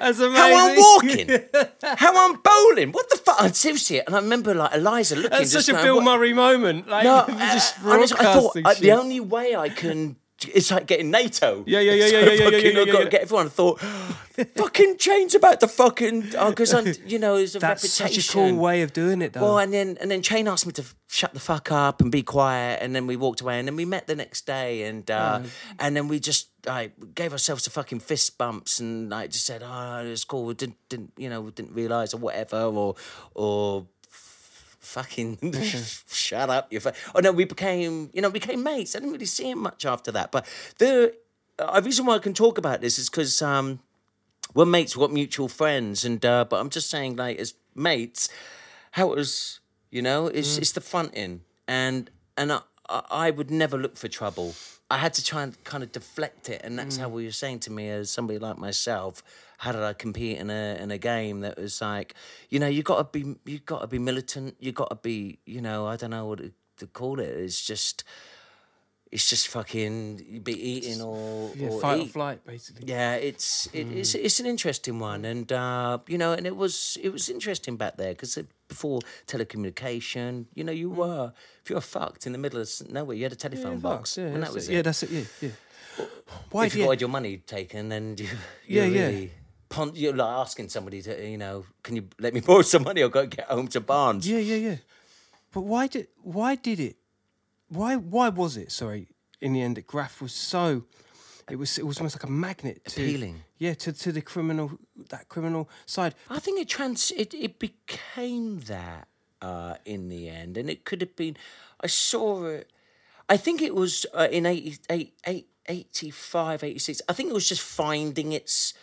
Speaker 1: That's amazing.
Speaker 2: how I'm walking, how I'm bowling. What the fuck? I'm seriously, and I remember like Eliza looking.
Speaker 1: That's such a
Speaker 2: going,
Speaker 1: Bill
Speaker 2: "What?"
Speaker 1: Murray moment. Like,
Speaker 2: No,
Speaker 1: just
Speaker 2: uh, honestly, I thought uh, the only way I can. It's like getting NATO.
Speaker 1: Yeah, yeah, yeah,
Speaker 2: So
Speaker 1: yeah, yeah, yeah,
Speaker 2: fucking
Speaker 1: yeah, yeah, yeah.
Speaker 2: to get everyone. Thought, fucking Chain's about to fucking because I'm, you know, it's a
Speaker 1: That's
Speaker 2: reputation.
Speaker 1: such a cool way of doing it, though.
Speaker 2: Well, and then and then Chain asked me to shut the fuck up and be quiet, and then we walked away, and then we met the next day, and uh, and then we just like gave ourselves a fucking fist bumps, and like just said, oh, it's cool, we didn't didn't you know we didn't realize or whatever, or or fucking shut up, you. Fa- oh no, we became you know became mates. I didn't really see him much after that, but the uh, reason why I can talk about this is because um we're mates, we've got mutual friends, and uh, but I'm just saying, like as mates, how it was, you know, it's it's the fronting, and and I, I I would never look for trouble. I had to try and kind of deflect it, and that's how we were saying to me as somebody like myself. How did I compete in a in a game that was like, you know, you got to be you got to be militant, you got to be, you know, I don't know what to, to call it. It's just. It's just fucking you be eating or,
Speaker 1: yeah,
Speaker 2: or
Speaker 1: fight or flight, basically.
Speaker 2: Yeah, it's it, it's it's an interesting one, and uh, you know, and it was it was interesting back there because before telecommunication, you know, you were if you were fucked in the middle of nowhere, you had a telephone box,
Speaker 1: Yeah,
Speaker 2: and that was
Speaker 1: it.
Speaker 2: it.
Speaker 1: Yeah, that's it. Yeah, yeah. Why
Speaker 2: if you got your money taken, then you,
Speaker 1: Yeah,
Speaker 2: you're
Speaker 1: yeah.
Speaker 2: Pon- you're like asking somebody to, you know, can you let me borrow some money or go get home to Barnes?
Speaker 1: Yeah, yeah, yeah. But why did why did it? Why why was it? Sorry, in the end, that Graf was so. It was it was almost like a magnet to
Speaker 2: Appealing.
Speaker 1: Yeah, to, to the criminal that criminal side.
Speaker 2: I think it trans it, it became that uh, in the end, and it could have been. I saw it. I think it was uh, in 80, eight- eight- 85, 86. I think it was just finding its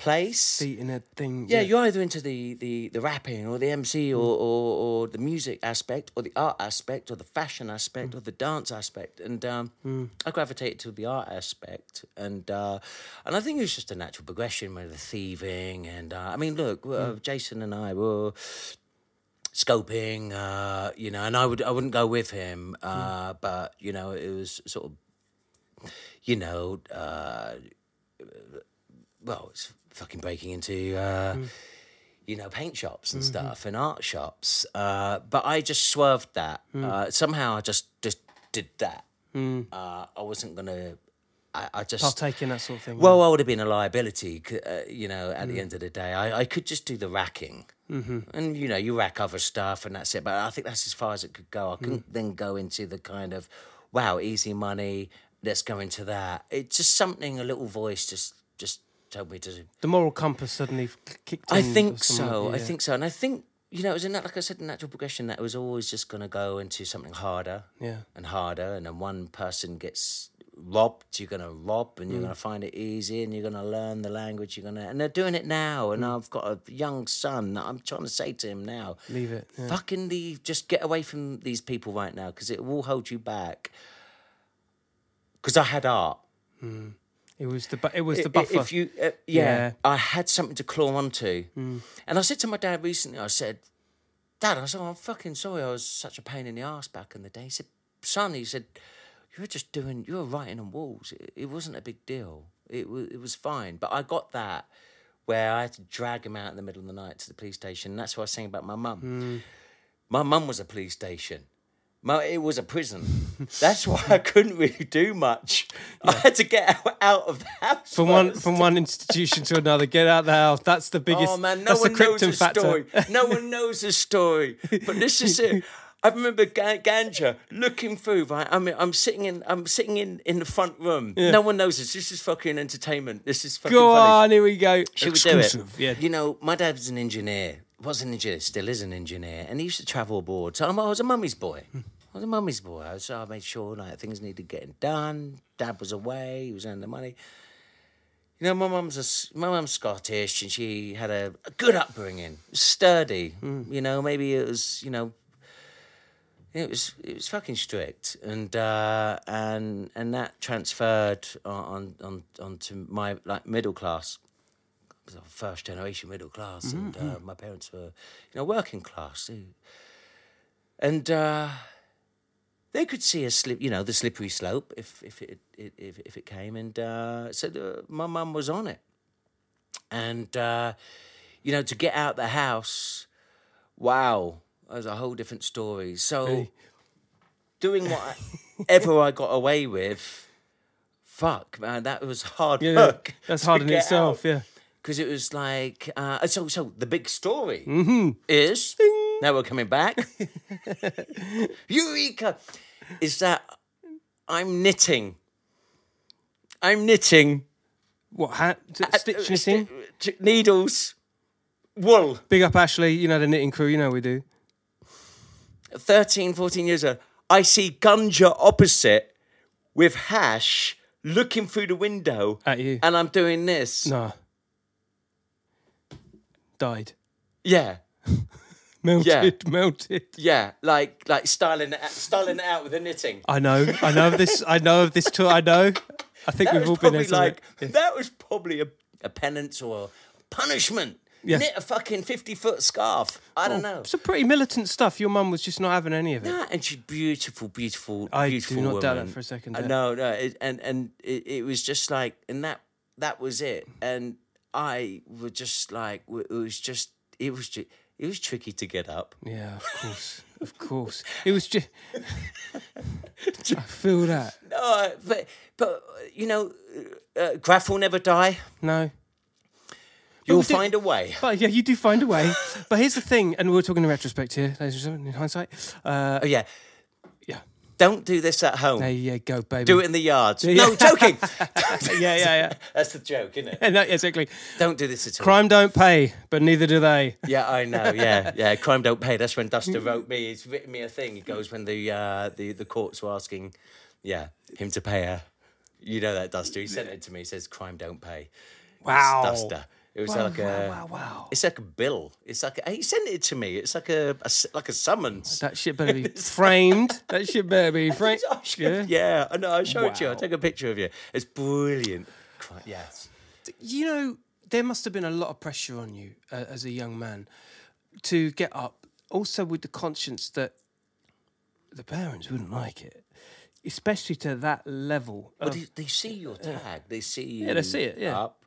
Speaker 2: place.
Speaker 1: Feet in a thing.
Speaker 2: yeah, you're either into the, the, the rapping or the MC or, or, or the music aspect or the art aspect or the fashion aspect or the dance aspect. And um, I gravitated to the art aspect. And uh, and I think it was just a natural progression with the thieving. And uh, I mean, look, uh, Jason and I were scoping, uh, you know, and I would I wouldn't go with him, uh, but you know, it was sort of, you know, uh, well, it's fucking breaking into, uh, you know, paint shops and stuff and art shops. Uh, but I just swerved that. Uh, somehow I just just did that. Uh, I wasn't gonna. I, I just
Speaker 1: partake in that sort of thing.
Speaker 2: well, I would have been a liability, uh, you know, at the end of the day. I, I could just do the racking. Mm-hmm. And, you know, you rack other stuff and that's it. But I think that's as far as it could go. I couldn't then go into the kind of, wow, easy money, let's go into that. It's just something, a little voice just just told me to
Speaker 1: the moral compass suddenly kicked in.
Speaker 2: I think so. I think so. And I think, you know, it was in that, like I said, natural progression that it was always just going to go into something harder
Speaker 1: Yeah.
Speaker 2: and harder. And then one person gets robbed, you're gonna rob, and you're mm. gonna find it easy, and you're gonna learn the language. You're gonna, and they're doing it now. And mm. I've got a young son. that I'm trying to say to him now,
Speaker 1: Leave it, yeah.
Speaker 2: Fucking leave. Just get away from these people right now, because it will hold you back. Because I had art. Mm.
Speaker 1: It was the bu- it was the buffer.
Speaker 2: If you, uh, yeah,
Speaker 1: Yeah.
Speaker 2: I had something to claw onto. And I said to my dad recently, I said, Dad, I said, I'm fucking sorry I was such a pain in the ass back in the day. He said, Son, he said, you were just doing, you were writing on walls. It, it wasn't a big deal. It, wa it was fine. But I got that where I had to drag him out in the middle of the night to the police station. And that's what I was saying about my mum. My mum was a police station. It was a prison. That's why I couldn't really do much. I had to get out, of the house.
Speaker 1: from one from one institution to another, get out of the house. That's the biggest.
Speaker 2: Oh man, no
Speaker 1: that's the
Speaker 2: one knows the
Speaker 1: factor.
Speaker 2: story. No one knows the story. But this is it. I remember Ga- Ganja looking through. Right, I mean, I'm sitting in, I'm sitting in in the front room. No one knows this. This is fucking entertainment. This is fucking
Speaker 1: Go
Speaker 2: funny.
Speaker 1: on, here we go.
Speaker 2: She would do it.
Speaker 1: Exclusive, Yeah.
Speaker 2: You know, my dad was an engineer. Was an engineer, still is an engineer, and he used to travel abroad. So I'm, I was a mummy's boy. I was a mummy's boy. So I made sure like things needed getting done. Dad was away. He was earning the money. You know, my mum's a, my mum's Scottish, and she had a, a good upbringing, sturdy. You know, maybe it was you know it was it was fucking strict, and uh, and and that transferred on on onto my like middle class. Was a first generation middle class, and uh, my parents were you know working class, and uh, they could see a slip, you know, the slippery slope if if it, it if if it came, and uh, so the, my mum was on it, and uh, you know to get out the house, wow, that was a whole different story. So doing whatever I got away with, fuck man, that was hard
Speaker 1: Yeah,
Speaker 2: work.
Speaker 1: that's hard in itself.
Speaker 2: out.
Speaker 1: Yeah.
Speaker 2: Because it was like, uh, so so the big story
Speaker 1: Mm-hmm.
Speaker 2: is now we're coming back. Eureka! Is that I'm knitting. I'm knitting
Speaker 1: What hat?
Speaker 2: uh,
Speaker 1: Stitch knitting.
Speaker 2: sti- needles, wool.
Speaker 1: Big up Ashley. You know the knitting crew. You know we do.
Speaker 2: 13, 14 years old. I see Gunja opposite with hash looking through the window
Speaker 1: At you.
Speaker 2: and I'm doing this.
Speaker 1: No. Died.
Speaker 2: Yeah.
Speaker 1: Melted. Melted.
Speaker 2: Yeah, like like styling it, out- styling it out with the knitting.
Speaker 1: I know. I know of this. I know of this tour. I know. I think
Speaker 2: That
Speaker 1: we've all been there.
Speaker 2: like
Speaker 1: Like,
Speaker 2: that was probably a, a penance or a punishment.
Speaker 1: Yeah.
Speaker 2: Knit a fucking fifty foot scarf. I don't know.
Speaker 1: some pretty militant stuff. Your mum was just not having any of it.
Speaker 2: Nah, and she's beautiful, beautiful,
Speaker 1: I do
Speaker 2: beautiful
Speaker 1: not doubt that
Speaker 2: woman.
Speaker 1: for a second,
Speaker 2: Uh,
Speaker 1: yeah.
Speaker 2: no, no, it, and and it, it was just like, and that that was it. And I was just like, it was just, it was just, it was tricky to get up.
Speaker 1: Yeah, of course, of course. It was just. I feel that.
Speaker 2: No, but but you know, uh, Graph will never die.
Speaker 1: No,
Speaker 2: You'll
Speaker 1: do-
Speaker 2: find a way.
Speaker 1: but yeah, you do find a way. but here's the thing, and we're talking in retrospect here, ladies and gentlemen, in hindsight. Uh,
Speaker 2: Oh yeah, don't do this at home.
Speaker 1: there you go, baby.
Speaker 2: Do it in the yards. No, joking.
Speaker 1: Yeah, yeah, yeah.
Speaker 2: That's the joke, isn't it?
Speaker 1: yeah. no, exactly.
Speaker 2: Don't do this at all.
Speaker 1: Crime don't pay, but neither do they.
Speaker 2: Yeah, I know. Yeah, yeah. Crime don't pay. That's when Duster wrote me. He's written me a thing. He goes when the uh, the the courts were asking, yeah, him to pay her. You know that Duster. He sent it to me. He says crime don't pay. It's
Speaker 1: Wow.
Speaker 2: Duster. It was
Speaker 1: Wow,
Speaker 2: like a.
Speaker 1: wow, wow, wow.
Speaker 2: It's like a bill. It's like a, he sent it to me. It's like a like a summons.
Speaker 1: That shit better be framed. That shit better be framed.
Speaker 2: I
Speaker 1: Yeah.
Speaker 2: yeah, I know. I showed it to you. I'll take a picture of you. It's brilliant. Cri- Yes.
Speaker 1: You know, there must have been a lot of pressure on you uh, as a young man to get up, also with the conscience that the parents wouldn't like it, especially to that level.
Speaker 2: Well,
Speaker 1: Of,
Speaker 2: they, they see your tag. They see you.
Speaker 1: Yeah, they see it, yeah.
Speaker 2: Up.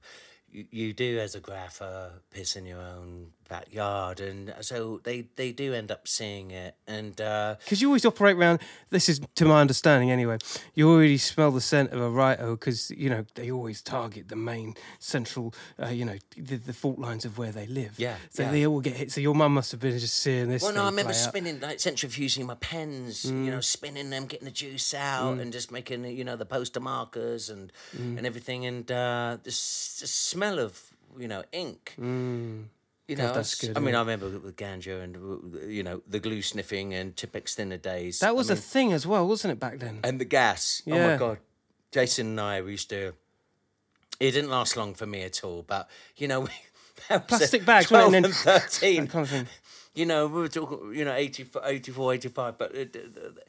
Speaker 2: You, do as a grapher piss in your own backyard, and so they they do end up seeing it. And uh,
Speaker 1: because you always operate around. This is to my understanding, anyway. You already smell the scent of a writer because you know they always target the main central, uh, you know, the, the fault lines of where they live.
Speaker 2: Yeah,
Speaker 1: so
Speaker 2: yeah.
Speaker 1: they all get hit. So your mum must have been just seeing this.
Speaker 2: well, no, I remember
Speaker 1: play out.
Speaker 2: spinning like centrifuging my pens. You know, spinning them, getting the juice out, and just making you know the poster markers and and everything. And uh, the, s- the smell of you know ink. You know,
Speaker 1: that's good,
Speaker 2: I mean,
Speaker 1: yeah.
Speaker 2: I remember with ganja and you know the glue sniffing and Tipp-Ex thinner days.
Speaker 1: That
Speaker 2: I
Speaker 1: was
Speaker 2: mean,
Speaker 1: a thing as well, wasn't it back then?
Speaker 2: and the gas. Oh my god, Jason and I we used to. It didn't last long for me at all, but you know, we,
Speaker 1: Plastic bags,
Speaker 2: 12
Speaker 1: weren't
Speaker 2: and thirteen.
Speaker 1: Kind of.
Speaker 2: You know, we were talking, you know, 84, 84 85, but it, it- it-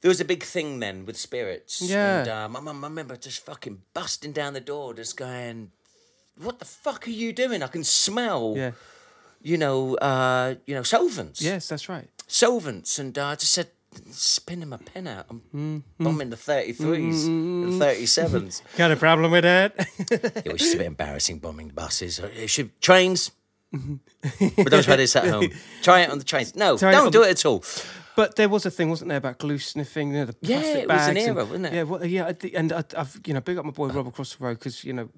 Speaker 2: there was a big thing then with spirits.
Speaker 1: Yeah.
Speaker 2: And uh, my mum, I remember just fucking busting down the door, just going, "What the fuck are you doing? I can smell,
Speaker 1: Yeah.
Speaker 2: you know, uh, you know, solvents,
Speaker 1: Yes, that's right.
Speaker 2: solvents." And uh, I just said, "Spinning my pen out. I'm
Speaker 1: Mm-hmm.
Speaker 2: bombing the 33s and 37s."
Speaker 1: Got a problem with that?
Speaker 2: It was just a bit embarrassing bombing buses. It should trains. but don't try this at home. Try it on the trains. No,
Speaker 1: Try
Speaker 2: don't
Speaker 1: on
Speaker 2: do
Speaker 1: the-
Speaker 2: it at all.
Speaker 1: But there was a thing, wasn't there, about glue sniffing? You know, the
Speaker 2: Yeah,
Speaker 1: plastic
Speaker 2: it was an
Speaker 1: bags and-
Speaker 2: era, wasn't it?
Speaker 1: Yeah, well, yeah. And I, I've you know big up my boy Rob across the road because you know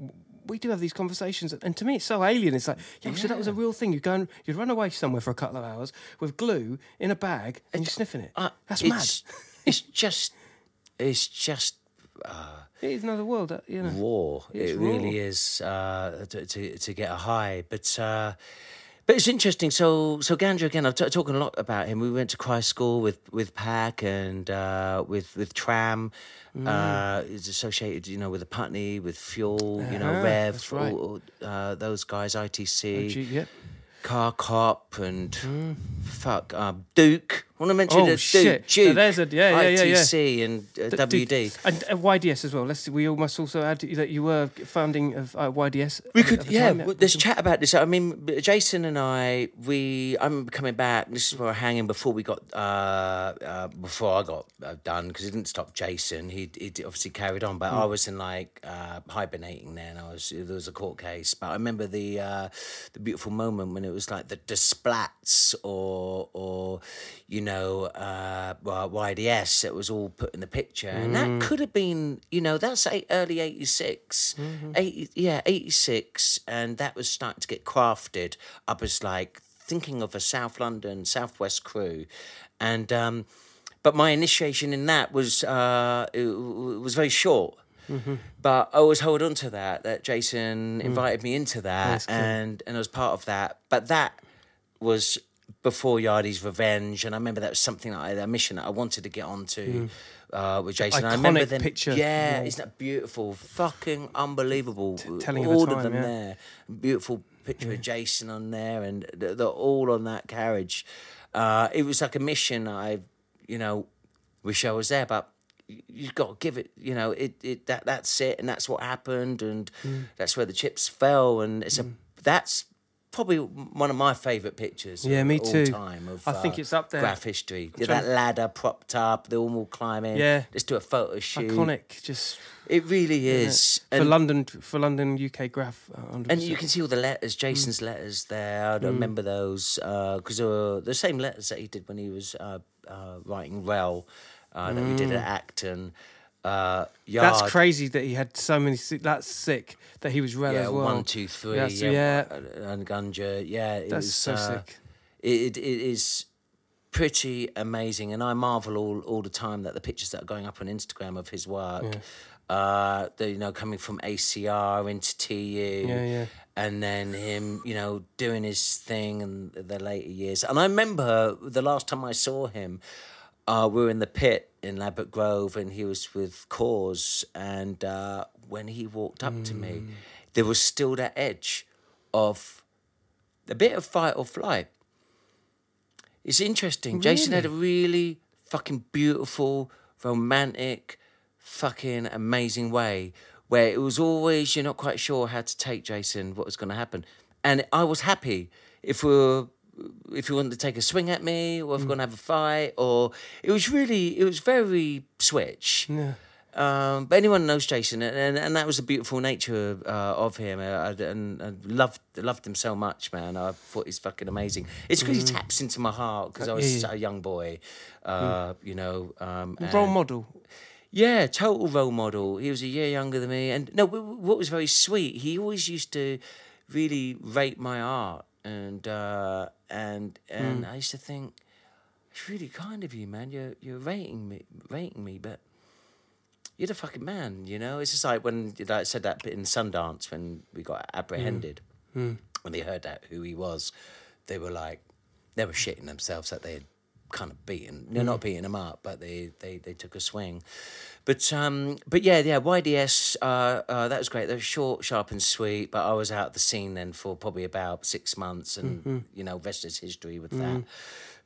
Speaker 1: we do have these conversations, and to me it's so alien. It's like, yeah, so that was a real thing. You'd go and you'd run away somewhere for a couple of hours with glue in a bag and you're sniffing it.
Speaker 2: Uh,
Speaker 1: That's mad.
Speaker 2: it's, it's just, it's just
Speaker 1: It is another world, uh, you know.
Speaker 2: raw.
Speaker 1: It's
Speaker 2: it really is uh, to, to to get a high, but. But it's interesting. So, so Gandra again. I'm t- talking a lot about him. We went to Christ School with with Pack and uh, with with Tram.
Speaker 1: Mm.
Speaker 2: Uh, it's associated, you know, with the Putney, with Fuel, you know,
Speaker 1: Uh-huh,
Speaker 2: Rev,
Speaker 1: right.
Speaker 2: all, uh, those guys, ITC.
Speaker 1: Gee, yep.
Speaker 2: Car Cop and fuck um, Duke. I want to mention
Speaker 1: Mm. Oh,
Speaker 2: the
Speaker 1: shit.
Speaker 2: Duke,
Speaker 1: there's a- yeah, yeah, yeah, yeah.
Speaker 2: And uh, WD.
Speaker 1: and uh, YDS as well. Let's. We must also add that you were founding of uh, YDS.
Speaker 2: We could, yeah. well, There's chat about this. I mean, Jason and I, we. I'm coming back. This is where we're hanging before we got, uh, uh before I got uh, done because it didn't stop Jason. He, he obviously carried on, but
Speaker 1: Hmm.
Speaker 2: I was in like uh, hibernating then. I was there was a court case, but I remember the uh, the beautiful moment when it was like the, the splats or or you know uh, well, YDS It was all put in the picture, and
Speaker 1: Hmm.
Speaker 2: that could have been you know that's eight, early '86,
Speaker 1: Mm-hmm.
Speaker 2: 80, yeah '86, and that was starting to get crafted. I was like thinking of a South London Southwest crew, and um, but my initiation in that was uh, it, w- was very short.
Speaker 1: Mm-hmm.
Speaker 2: But I always hold on to that. That Jason
Speaker 1: Mm.
Speaker 2: invited me into that, and and I was part of that. But that was before Yardy's Revenge, and I remember that was something that I, a mission that I wanted to get onto uh, with Jason. I remember
Speaker 1: Mm. Iconic
Speaker 2: them.
Speaker 1: picture.
Speaker 2: Yeah,
Speaker 1: Yeah.
Speaker 2: isn't that beautiful? Fucking unbelievable.
Speaker 1: telling of a
Speaker 2: all
Speaker 1: time,
Speaker 2: of them
Speaker 1: yeah.
Speaker 2: there. Beautiful picture of Jason on there, and they're, they're all on that carriage. Uh, it was like a mission. I, you know, wish I was there, but you've got to give it. You know, it, it that that's it, and that's what happened, and
Speaker 1: Mm.
Speaker 2: that's where the chips fell, and it's a that's probably one of my favourite pictures.
Speaker 1: Yeah,
Speaker 2: of
Speaker 1: me
Speaker 2: all
Speaker 1: too.
Speaker 2: Time of,
Speaker 1: I think
Speaker 2: uh,
Speaker 1: it's up there.
Speaker 2: Graph history.
Speaker 1: trying-
Speaker 2: that ladder propped up, they're all climbing.
Speaker 1: Yeah.
Speaker 2: let's do a photo shoot.
Speaker 1: iconic. Just
Speaker 2: It really is.
Speaker 1: for London, for London, UK graph. Uh, 100%.
Speaker 2: and you can see all the letters, Jason's letters there. I don't remember those because they were the same letters that he did when he was uh, uh, writing Rel uh, that we did at Acton. Uh, Yard,
Speaker 1: That's crazy that he had so many. That's sick that he was red
Speaker 2: Yeah,
Speaker 1: as well.
Speaker 2: one, two, three.
Speaker 1: Yeah,
Speaker 2: Yeah,
Speaker 1: so yeah.
Speaker 2: and Gunja. Yeah, it
Speaker 1: That's
Speaker 2: was,
Speaker 1: so
Speaker 2: uh,
Speaker 1: sick.
Speaker 2: It, it, it is pretty amazing, and I marvel all all the time that the pictures that are going up on Instagram of his work. Uh, the, you know, coming from ACR into TU,
Speaker 1: Yeah, yeah.
Speaker 2: and then him, you know, doing his thing in the later years. And I remember the last time I saw him, uh, we were in the pit in Ladbroke Grove, and he was with Cause. And uh, when he walked up to me, there was still that edge of a bit of fight or flight. It's interesting. Jason had a really fucking beautiful, romantic, fucking amazing way where it was always you're not quite sure how to take Jason, what was going to happen, and I was happy if we were. If you wanted to take a swing at me, or if we're going to have a fight, or it was really, it was very switch.
Speaker 1: Yeah.
Speaker 2: Um, but anyone knows Jason, and, and, that was the beautiful nature uh, of him. Uh, I, and I loved loved him so much, man. I thought he's fucking amazing. It's because he taps into my heart because I was
Speaker 1: Mm. yeah, yeah.
Speaker 2: a young boy, uh, you know. Um,
Speaker 1: Role model.
Speaker 2: yeah, total role model. He was a year younger than me, and no, what was very sweet, he always used to really rate my art, and uh, and and mm. I used to think it's really kind of you, man. You're you're rating me, rating me, but you're the fucking man, you know. It's just like when like I said that bit in Sundance when we got apprehended, mm. Mm. when they heard that who he was, they were like, they were shitting themselves that they had kind of beaten. They're not beating them up, but they, they, they took a swing. But um, but yeah, yeah, YDS. Uh, uh, that was great. They were short, sharp, and sweet. But I was out of the scene then for probably about six months, and you know, rest is history with that.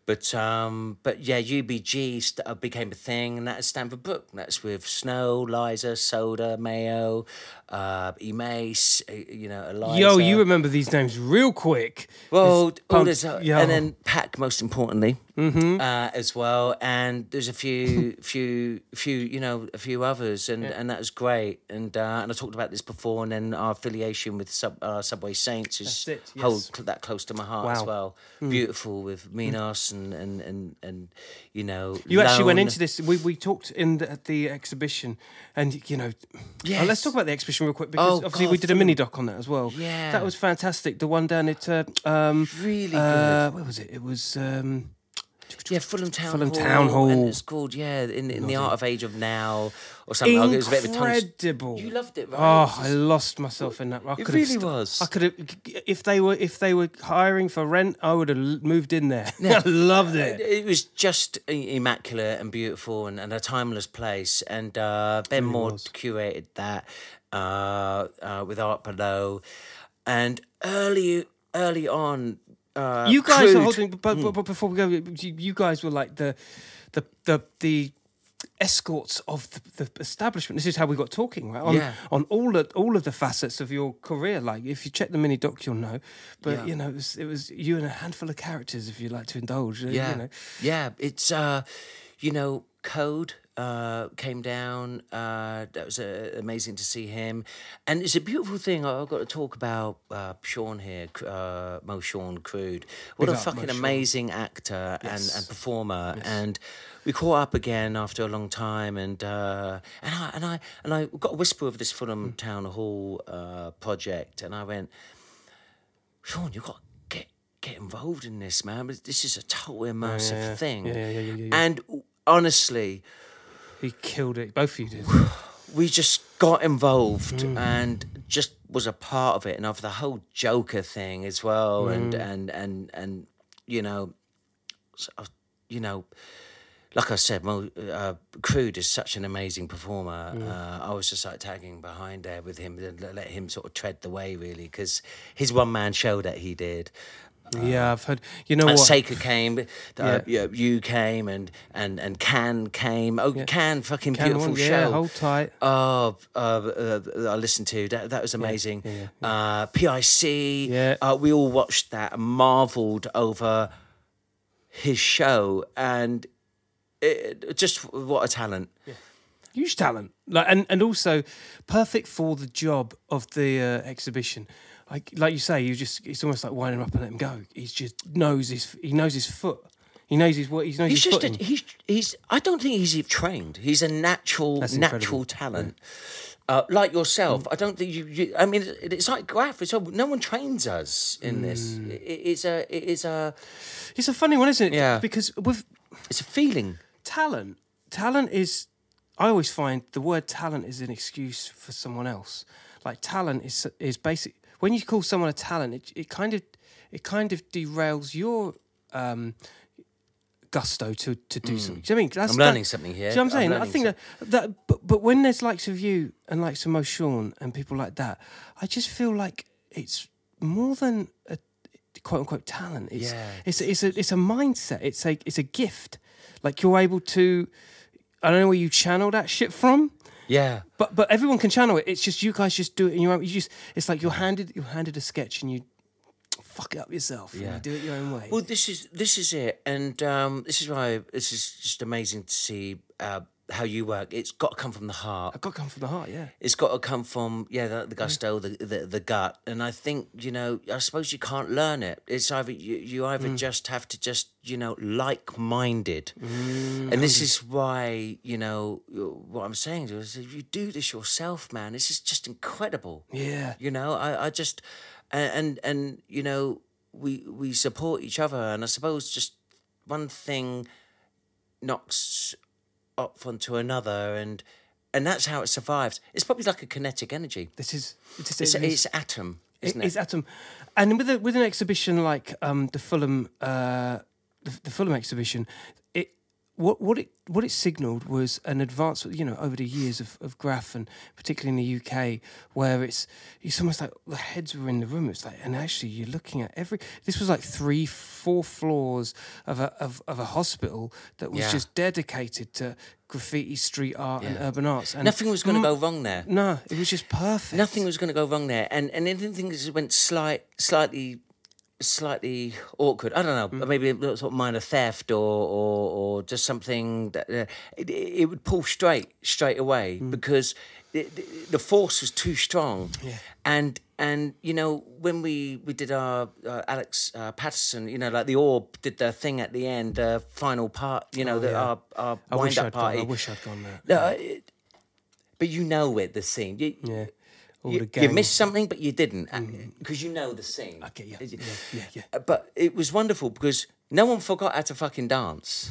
Speaker 2: But um, but yeah, UBG st- uh, became a thing, and that's Stamford Brook. That's with Snow, Liza, Soda, Mayo, uh, Emace, uh, you know, Eliza.
Speaker 1: Yo, you remember these names real quick.
Speaker 2: Well, all this, uh, and then Pack, most importantly, uh, as well. And there's a few, few, few, you know, a few others, and, and that was great. And uh, and I talked about this before, and then our affiliation with Sub, uh, Subway Saints is
Speaker 1: it,
Speaker 2: hold
Speaker 1: yes.
Speaker 2: cl- that close to my heart as
Speaker 1: Wow. Hmm.
Speaker 2: well. Beautiful with Minos and, and and and you know.
Speaker 1: You actually went into this. We, we talked in the, at the exhibition, and you know, uh, let's talk about the exhibition real quick because
Speaker 2: Oh,
Speaker 1: obviously
Speaker 2: God,
Speaker 1: we did a mini doc on that as well.
Speaker 2: Yeah.
Speaker 1: that was fantastic. The one down at uh, um,
Speaker 2: Really
Speaker 1: uh, where was it? It was um,
Speaker 2: Yeah, Fulham Town
Speaker 1: Fulham
Speaker 2: Hall.
Speaker 1: Town Hall.
Speaker 2: And it's called, yeah, in, in the Art of Age of Now or something. It was a bit of a
Speaker 1: incredible.
Speaker 2: You loved it, right?
Speaker 1: Oh, I lost myself in that. I
Speaker 2: It
Speaker 1: could
Speaker 2: really
Speaker 1: have,
Speaker 2: was.
Speaker 1: I could have. If they were, if they were hiring for rent, I would have moved in there. I loved it.
Speaker 2: It was just immaculate and beautiful and, and a timeless place. And uh, Ben Moore
Speaker 1: was.
Speaker 2: curated that uh, uh, with Art Below. And early, early on, uh,
Speaker 1: you guys are holding, but, but, but before we go, you, guys were like the, the, the, the escorts of the, the establishment. This is how we got talking, right? On,
Speaker 2: Yeah.
Speaker 1: on all of all of the facets of your career. Like if you check the mini doc, you'll know. But
Speaker 2: Yeah.
Speaker 1: you know, it was, it was you and a handful of characters, if you like to indulge. uh,
Speaker 2: Yeah,
Speaker 1: You know.
Speaker 2: yeah. It's uh, you know, Code uh came down. Uh, that was uh, amazing to see him, and it's a beautiful thing. I've got to talk about uh, Sean here, uh, Mo Sean Crude. What
Speaker 1: Big
Speaker 2: a
Speaker 1: up,
Speaker 2: fucking amazing actor and, and performer, and we caught up again after a long time, and uh, and I and I and I got a whisper of this. Fulham Town Hall uh, project, and I went. Sean, you got to get get involved in this, man. This is a total immersive
Speaker 1: yeah.
Speaker 2: thing.
Speaker 1: Yeah, yeah, yeah, yeah, yeah.
Speaker 2: And honestly,
Speaker 1: He killed it. Both of you did.
Speaker 2: we just got involved
Speaker 1: Mm.
Speaker 2: and just was a part of it, and of the whole Joker thing as well, and
Speaker 1: Mm.
Speaker 2: and and and you know, so, you know. Like I said, Mo, uh, Crude is such an amazing performer.
Speaker 1: Mm.
Speaker 2: Uh, I was just like tagging behind there with him, and let- let him sort of tread the way, really, because his one man show that he did,
Speaker 1: yeah, I've heard. You know what?
Speaker 2: Seika came, uh,
Speaker 1: Yeah.
Speaker 2: yeah. you came, and and and Can came. Oh, Can, fucking
Speaker 1: Can
Speaker 2: beautiful
Speaker 1: one, yeah,
Speaker 2: show.
Speaker 1: hold tight.
Speaker 2: Oh, uh, uh, I listened to that. That was amazing.
Speaker 1: yeah,
Speaker 2: Uh, PIC.
Speaker 1: Yeah.
Speaker 2: Uh, we all watched that and marvelled over his show, and it, just what a talent.
Speaker 1: huge talent like and, and also perfect for the job of the uh, exhibition like like you say you just it's almost like winding him up and let him go he's just knows his he knows his foot he knows his what he knows
Speaker 2: He's
Speaker 1: his
Speaker 2: just a, he's he's. I don't think he's trained. He's a natural natural talent. Uh, like yourself, I don't think you, you. I mean, it's like graph. It's no one trains us in this.
Speaker 1: Mm.
Speaker 2: It, it's a. It is a.
Speaker 1: it's a funny one isn't it
Speaker 2: Yeah.
Speaker 1: because with
Speaker 2: It's a feeling.
Speaker 1: talent talent is i always find the word talent is an excuse for someone else like talent is is basic when you call someone a talent it, it kind of it kind of derails your um gusto to to do something do you know I mean That's,
Speaker 2: Mm. I'm
Speaker 1: that-
Speaker 2: learning something here.
Speaker 1: do you know what I'm
Speaker 2: I'm
Speaker 1: saying? I
Speaker 2: learning
Speaker 1: think that, that but, but when there's likes of you and likes of Mo Sean and people like that, I just feel like it's more than a quote unquote talent. It's
Speaker 2: Yeah.
Speaker 1: it's it's a it's a mindset. It's a it's a gift. Like you're able to I don't know where you channel that shit from.
Speaker 2: Yeah.
Speaker 1: But but everyone can channel it. It's just you guys just do it in your own. You just it's like you're handed you're handed a sketch and you fuck it up yourself. and
Speaker 2: Yeah.
Speaker 1: you do it your own way.
Speaker 2: Well, this is this is it, and um, this is why this is just amazing to see uh, how you work. It's got to come from the heart.
Speaker 1: I've got to come from the heart. Yeah.
Speaker 2: It's got to come from yeah the, the gusto, the, the the gut, and I think you know I suppose you can't learn it. It's either you you either mm. just have to just you know like minded, mm. and this is why you know what I'm saying to you is if you do this yourself, man, this is just incredible.
Speaker 1: Yeah.
Speaker 2: You know, I, I just and, and and you know we we support each other, and I suppose just one thing knocks off onto another, and and that's how it survives. It's probably like a kinetic energy.
Speaker 1: This is it's,
Speaker 2: It's,
Speaker 1: it is-
Speaker 2: it's atom, isn't it?
Speaker 1: It's atom, and with a, with an exhibition like um, the Fulham uh, the, the Fulham exhibition, it what what it what it signalled was an advance, you know, over the years of, of graph and particularly in the UK, where it's it's almost like the heads were in the room. It's like, and actually you're looking at every. This was like three, four floors of a of, of a hospital that was
Speaker 2: Yeah.
Speaker 1: just dedicated to graffiti, street art, and urban arts. And
Speaker 2: Nothing was going to
Speaker 1: Mm,
Speaker 2: go wrong there.
Speaker 1: No, it was just perfect.
Speaker 2: Nothing was going to go wrong there, and and anything that went slight, slightly, slightly awkward. I don't know,
Speaker 1: Mm.
Speaker 2: maybe sort of minor theft or or, or just something that uh, it, it would pull straight straight away
Speaker 1: Mm.
Speaker 2: because it, the force was too strong. Yeah. And and you know when we we did our uh, Alex uh, Paterson, you know, like the Orb did their thing at the end, the final part, you know, the,
Speaker 1: Oh, yeah.
Speaker 2: our our
Speaker 1: I wish
Speaker 2: wind up
Speaker 1: I'd gone. I wish I'd gone there.
Speaker 2: No, it- but you know it, the scene. You,
Speaker 1: Yeah. All
Speaker 2: you,
Speaker 1: the
Speaker 2: you
Speaker 1: gang- Mm.
Speaker 2: missed something, but you didn't because you know the scene.
Speaker 1: I get you.
Speaker 2: Is it-
Speaker 1: Yeah, yeah, yeah.
Speaker 2: Uh, But it was wonderful because no one forgot how to fucking dance.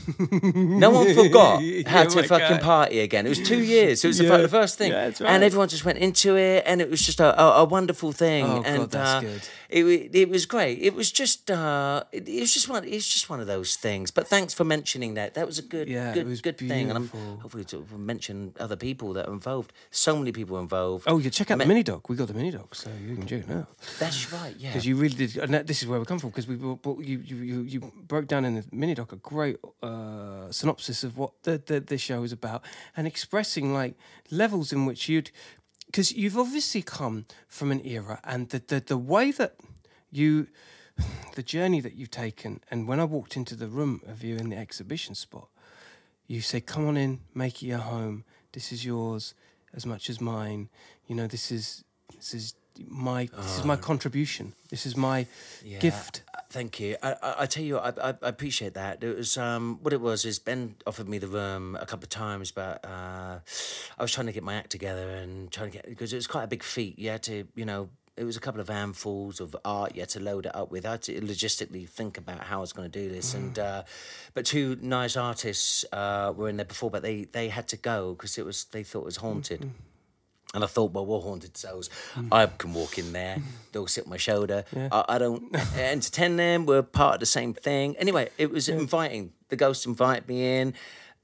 Speaker 2: no one forgot how
Speaker 1: Yeah,
Speaker 2: to fucking
Speaker 1: God.
Speaker 2: party again. It was two years. It was the,
Speaker 1: Yeah.
Speaker 2: the first thing,
Speaker 1: Yeah, that's
Speaker 2: and everyone just went into it, and it was just a, a, a wonderful thing.
Speaker 1: Oh, God,
Speaker 2: and
Speaker 1: that's
Speaker 2: uh,
Speaker 1: good.
Speaker 2: It, it was great. It was just uh, it, it was just one. It was just one of those things. But thanks for mentioning that. That was a good,
Speaker 1: Yeah,
Speaker 2: good, good thing. And I'm hopefully to mention other people that are involved. So many people involved.
Speaker 1: Oh, yeah, check out the mini doc. We got the mini doc, so you can do it out.
Speaker 2: That's right. Yeah.
Speaker 1: Because you really did, and that, this is where we come from. Because we brought, you, you you you broke down in the mini doc a great uh, synopsis of what the, the the show is about, and expressing like levels in which you'd, because you've obviously come from an era, and the the, the way that you, the journey that you've taken, and when I walked into the room of you in the exhibition spot, you say, "Come on in, make it your home. This is yours as much as mine. You know, this is this is my this is my oh. contribution. This is my
Speaker 2: Yeah,
Speaker 1: gift."
Speaker 2: Thank you. I, I, I tell you, I, I, I appreciate that. It was um, what it was is Ben offered me the room a couple of times, but uh, I was trying to get my act together and trying to get because it was quite a big feat. You had to, you know, it was a couple of handfuls of art you had to load it up with. I had to logistically think about how I was going to do this, and uh, but two nice artists uh, were in there before, but they they had to go because it was they thought it was haunted. And I thought, well, we're haunted souls. I can walk in there. They'll sit on my shoulder. I, I don't entertain them. We're part of the same thing. Anyway, it was inviting. The ghost invited me in,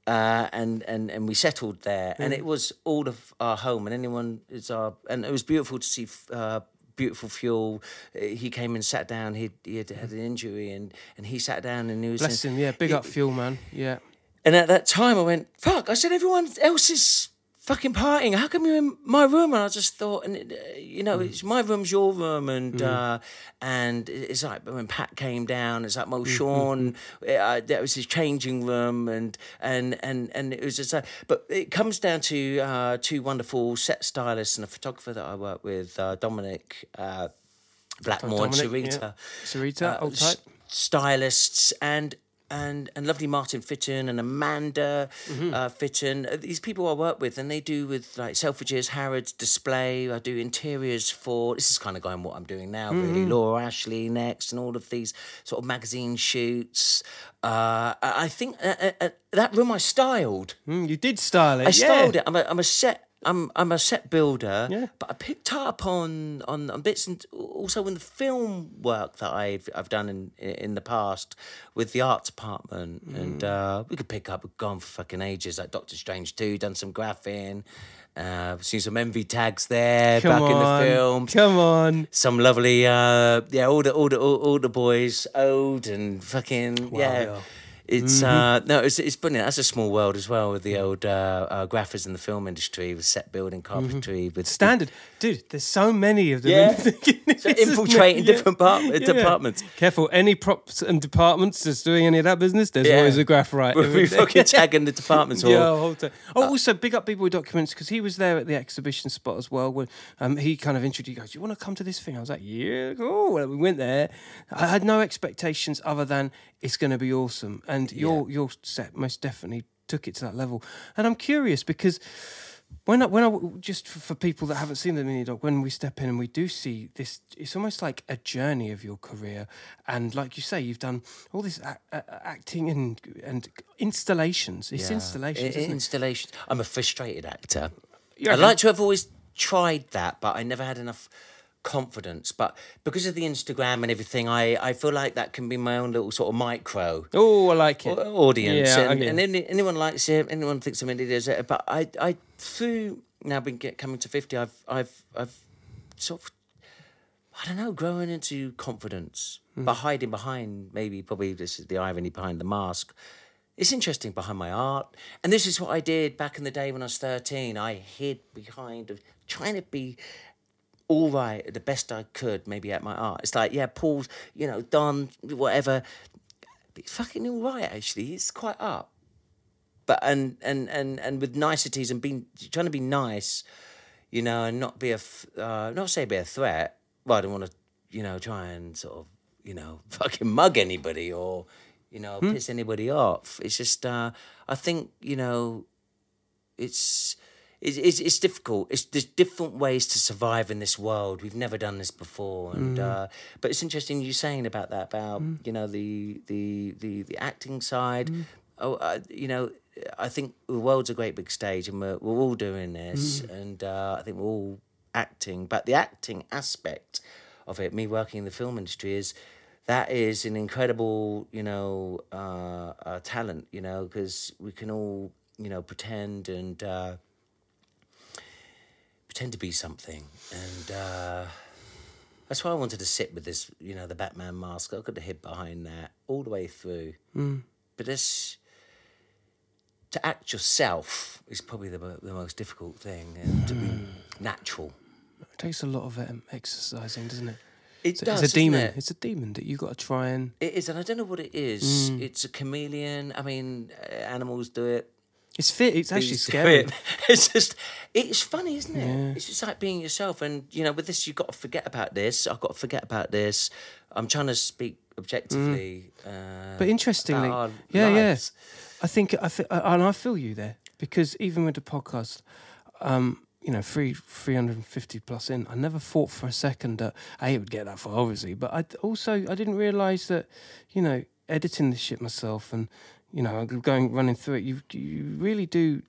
Speaker 2: uh, and and and we settled there. And it was all of our home. And anyone is our. And it was beautiful to see. Uh, Beautiful fuel. He came and sat down. He he had had an injury, and and he sat down and he was
Speaker 1: Bless
Speaker 2: saying-
Speaker 1: him. Yeah, big up, fuel man. Yeah.
Speaker 2: and at that time, I went, fuck. I said, everyone else is fucking partying. How come you're in my room? And I just thought, and it, uh, you know, it's my room's your room. And uh, and it's like when Pat came down, it's like Mo Sean, uh, that was his changing room. And and and and it was just like, but it comes down to uh, two wonderful set stylists and a photographer that I work with, uh, Dominic. Uh, Blackmore and
Speaker 1: Dominic,
Speaker 2: Sarita
Speaker 1: yeah. Sarita, old type.
Speaker 2: stylists and and and lovely Martin Fitton and Amanda
Speaker 1: Mm-hmm.
Speaker 2: uh, Fitton. Uh, These people I work with, and they do with like Selfridges, Harrods, display. I do interiors for. This is kind of going what I'm doing now,
Speaker 1: Mm-hmm.
Speaker 2: really. Laura Ashley next, and all of these sort of magazine shoots. Uh, I think uh, uh, uh, that room I styled.
Speaker 1: Mm, you did style it.
Speaker 2: I styled
Speaker 1: yeah.
Speaker 2: it. I'm a, I'm a set. I'm I'm a set builder.
Speaker 1: Yeah.
Speaker 2: But I picked up on, on on bits and also in the film work that I've I've done in in the past with the art department, and
Speaker 1: Mm.
Speaker 2: uh, we could pick up. We've gone for fucking ages. Like Doctor Strange two, done some graphing. Uh, seen some envy tags there
Speaker 1: Come
Speaker 2: back
Speaker 1: on.
Speaker 2: in the film
Speaker 1: Come on.
Speaker 2: some lovely uh yeah all the all the all, all the boys old and fucking yeah
Speaker 1: yeah.
Speaker 2: It's
Speaker 1: Mm-hmm.
Speaker 2: uh no it's, it's brilliant that's a small world as well with the old uh, uh graphers in the film industry with set building carpentry with
Speaker 1: Mm-hmm. Standard. Dude, there's so many of them.
Speaker 2: Yeah.
Speaker 1: in-
Speaker 2: So infiltrating
Speaker 1: Yeah.
Speaker 2: different part, uh,
Speaker 1: Yeah.
Speaker 2: departments
Speaker 1: Careful, any props and departments that's doing any of that business, there's
Speaker 2: Yeah.
Speaker 1: always a graph right.
Speaker 2: we're fucking tagging the departments all
Speaker 1: Yeah, whole time. Oh, also big up people with Documents because he was there at the exhibition spot as well. When um, he kind of introduced, goes, "You want to come to this thing?" I was like, "Yeah, cool." Well, we went there. I had no expectations other than it's going to be awesome, and your your set most definitely took it to that level. And I'm curious because when I, when I just for, people that haven't seen the mini doc, when we step in and we do see this, it's almost like a journey of your career. And like you say, you've done all this a, a, acting and and installations. It's
Speaker 2: Yeah.
Speaker 1: installations.
Speaker 2: I-
Speaker 1: isn't it?
Speaker 2: installation i'm a frustrated actor
Speaker 1: You
Speaker 2: i'd like to have always tried that but i never had enough confidence. But because of the Instagram and everything, I, I feel like that can be my own little sort of micro
Speaker 1: Oh, I like it.
Speaker 2: audience,
Speaker 1: Yeah,
Speaker 2: and, and any, anyone likes it, anyone thinks I'm an idiot. But I, I through now been get, coming to fifty, I've, I've, I've sort of, I don't know, growing into confidence,
Speaker 1: Hmm.
Speaker 2: but hiding behind maybe probably this is the irony behind the mask. It's interesting behind my art, and this is what I did back in the day when I was thirteen. I hid behind of trying to be all right, the best I could, maybe at my art. It's like, yeah, Paul's, you know, done whatever. But it's fucking all right, actually. It's quite up. But and and and and with niceties and being trying to be nice, you know, and not be a uh, not say be a threat. Well, I don't want to, you know, try and sort of, you know, fucking mug anybody or, you know, piss anybody off. It's just, uh, I think, you know, it's it's, it's, it's difficult. It's there's different ways to survive in this world. We've never done this before, and uh, but it's interesting you saying about that about you know the the the the acting side. Oh, uh, you know, I think the world's a great big stage, and we're we're all doing this, and uh, I think we're all acting. But the acting aspect of it, me working in the film industry, is that is an incredible, you know, uh, uh, talent. You know, because we can all, you know, pretend and uh, pretend to be something, and uh, that's why I wanted to sit with this, you know, the Batman mask. I could have hid behind that all the way through, but this. To act yourself is probably the, the most difficult thing, and to be natural.
Speaker 1: It takes a lot of um, exercising, doesn't it?
Speaker 2: It
Speaker 1: It's,
Speaker 2: does.
Speaker 1: it's a demon.
Speaker 2: It?
Speaker 1: It's a demon that you've got to try and.
Speaker 2: It is, and I don't know what it is. It's a chameleon. I mean, animals do it.
Speaker 1: It's fit. It's actually scary.
Speaker 2: it. It's just, it's funny, isn't it? It's just like being yourself. And, you know, with this, you've got to forget about this. I've got to forget about this. I'm trying to speak objectively. Uh,
Speaker 1: But interestingly, yeah,
Speaker 2: lives.
Speaker 1: yeah. I think I feel, and I feel you there because even with the podcast, um, you know, three three hundred and fifty plus in, I never thought for a second that a it would get that far, obviously. But I also I didn't realise that, you know, editing this shit myself and you know going running through it, you you really do.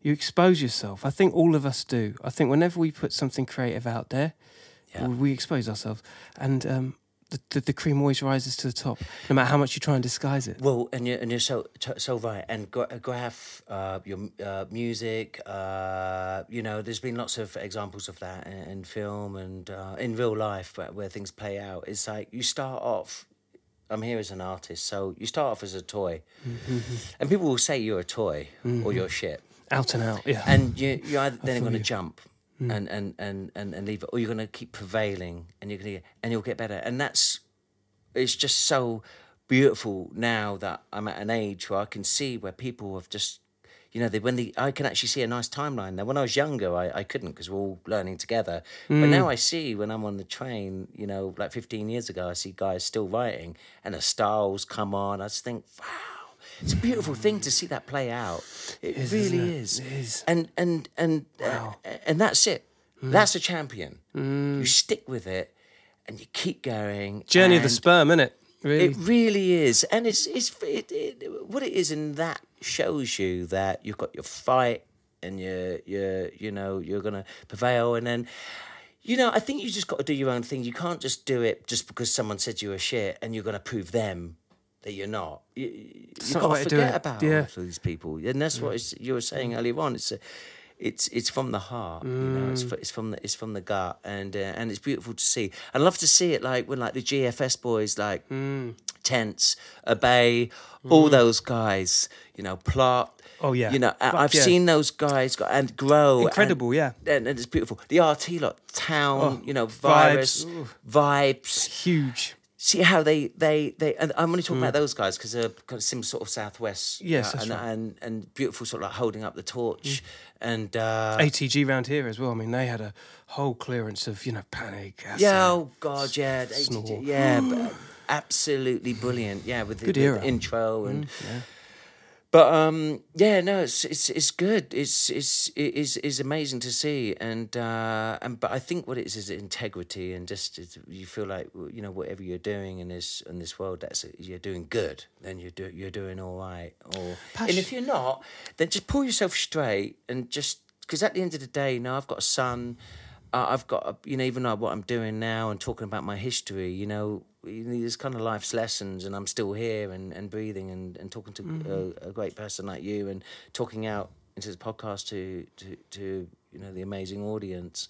Speaker 1: You expose yourself. I think all of us do. I think whenever we put something creative out there,
Speaker 2: Yeah.
Speaker 1: we expose ourselves, and um, the, the the cream always rises to the top, no matter how much you try and disguise it.
Speaker 2: Well, and you're and you're so t- so right. And gra- graph, uh, your uh, music, uh, you know, there's been lots of examples of that in, in film and uh, in real life where, where things play out. It's like you start off. I'm here as an artist, so you start off as a toy, and people will say you're a toy or you're shit,
Speaker 1: Out and out, yeah.
Speaker 2: and you you're either then going to jump. And, and, and, and, and leave it, or you're going to keep prevailing, and you're going to, and you'll get better, and that's it's just so beautiful now that I'm at an age where I can see where people have just, you know, they when the I can actually see a nice timeline. Now, when I was younger, I, I couldn't because we're all learning together. But mm. now I see when I'm on the train, you know, like 15 years ago, I see guys still writing and the styles come on. I just think, wow. It's a beautiful thing to see that play out. It
Speaker 1: is,
Speaker 2: really
Speaker 1: it?
Speaker 2: is.
Speaker 1: It is.
Speaker 2: And and and uh, and that's it. Mm. That's a champion. You mm. stick with it, and you keep going.
Speaker 1: Journey of the sperm, innit? Really?
Speaker 2: it really is, and it's it's it, it, what it is, and that shows you that you've got your fight, and you're you're you know you're gonna prevail, and then. You know, I think you just got to do your own thing. You can't just do it just because someone said you were shit and you're going to prove them that you're not. You, you got to forget about
Speaker 1: Yeah.
Speaker 2: all these people, and that's what you were saying earlier on. It's a, it's it's from the heart, you know. It's, it's from the it's from the gut, and uh, and it's beautiful to see. I love to see it like when like the GFS boys, like Tense, Obey, all those guys, you know, Plot.
Speaker 1: Oh, yeah.
Speaker 2: you know,
Speaker 1: Fuck
Speaker 2: I've
Speaker 1: yeah.
Speaker 2: seen those guys go and grow. and-
Speaker 1: Incredible, yeah.
Speaker 2: and, and it's beautiful. The RT lot, town,
Speaker 1: Oh,
Speaker 2: you know,
Speaker 1: vibes.
Speaker 2: virus,
Speaker 1: Ooh.
Speaker 2: vibes.
Speaker 1: Huge.
Speaker 2: See how they they they. And I'm only talking about those guys because they're kind of some sort of southwest.
Speaker 1: Mm. Yes,
Speaker 2: uh, and,
Speaker 1: right. Mm.
Speaker 2: and and beautiful, sort of like holding up the torch, and uh,
Speaker 1: ATG round here as well. I mean, they had a whole clearance of, you know, panic. acid.
Speaker 2: yeah, oh god, yeah. ATG, yeah, absolutely brilliant. Yeah, with the,
Speaker 1: Good
Speaker 2: with.
Speaker 1: Mm,
Speaker 2: the intro and. But um, yeah, no, it's it's it's good. It's it's it is is amazing to see, and uh, and but I think what it is is integrity, and just it's, you feel like you know whatever you're doing in this in this world, that's you're doing good. Then you're do, you're doing all right. Or and if you're not, then just pull yourself straight and just because at the end of the day, now I've got a son. uh, I've got you know even though what I'm doing now and talking about my history, you know, there's kind of life's lessons, and I'm still here and, and breathing and, and talking to a, a great person like you and talking out into this podcast to to to you know the amazing audience.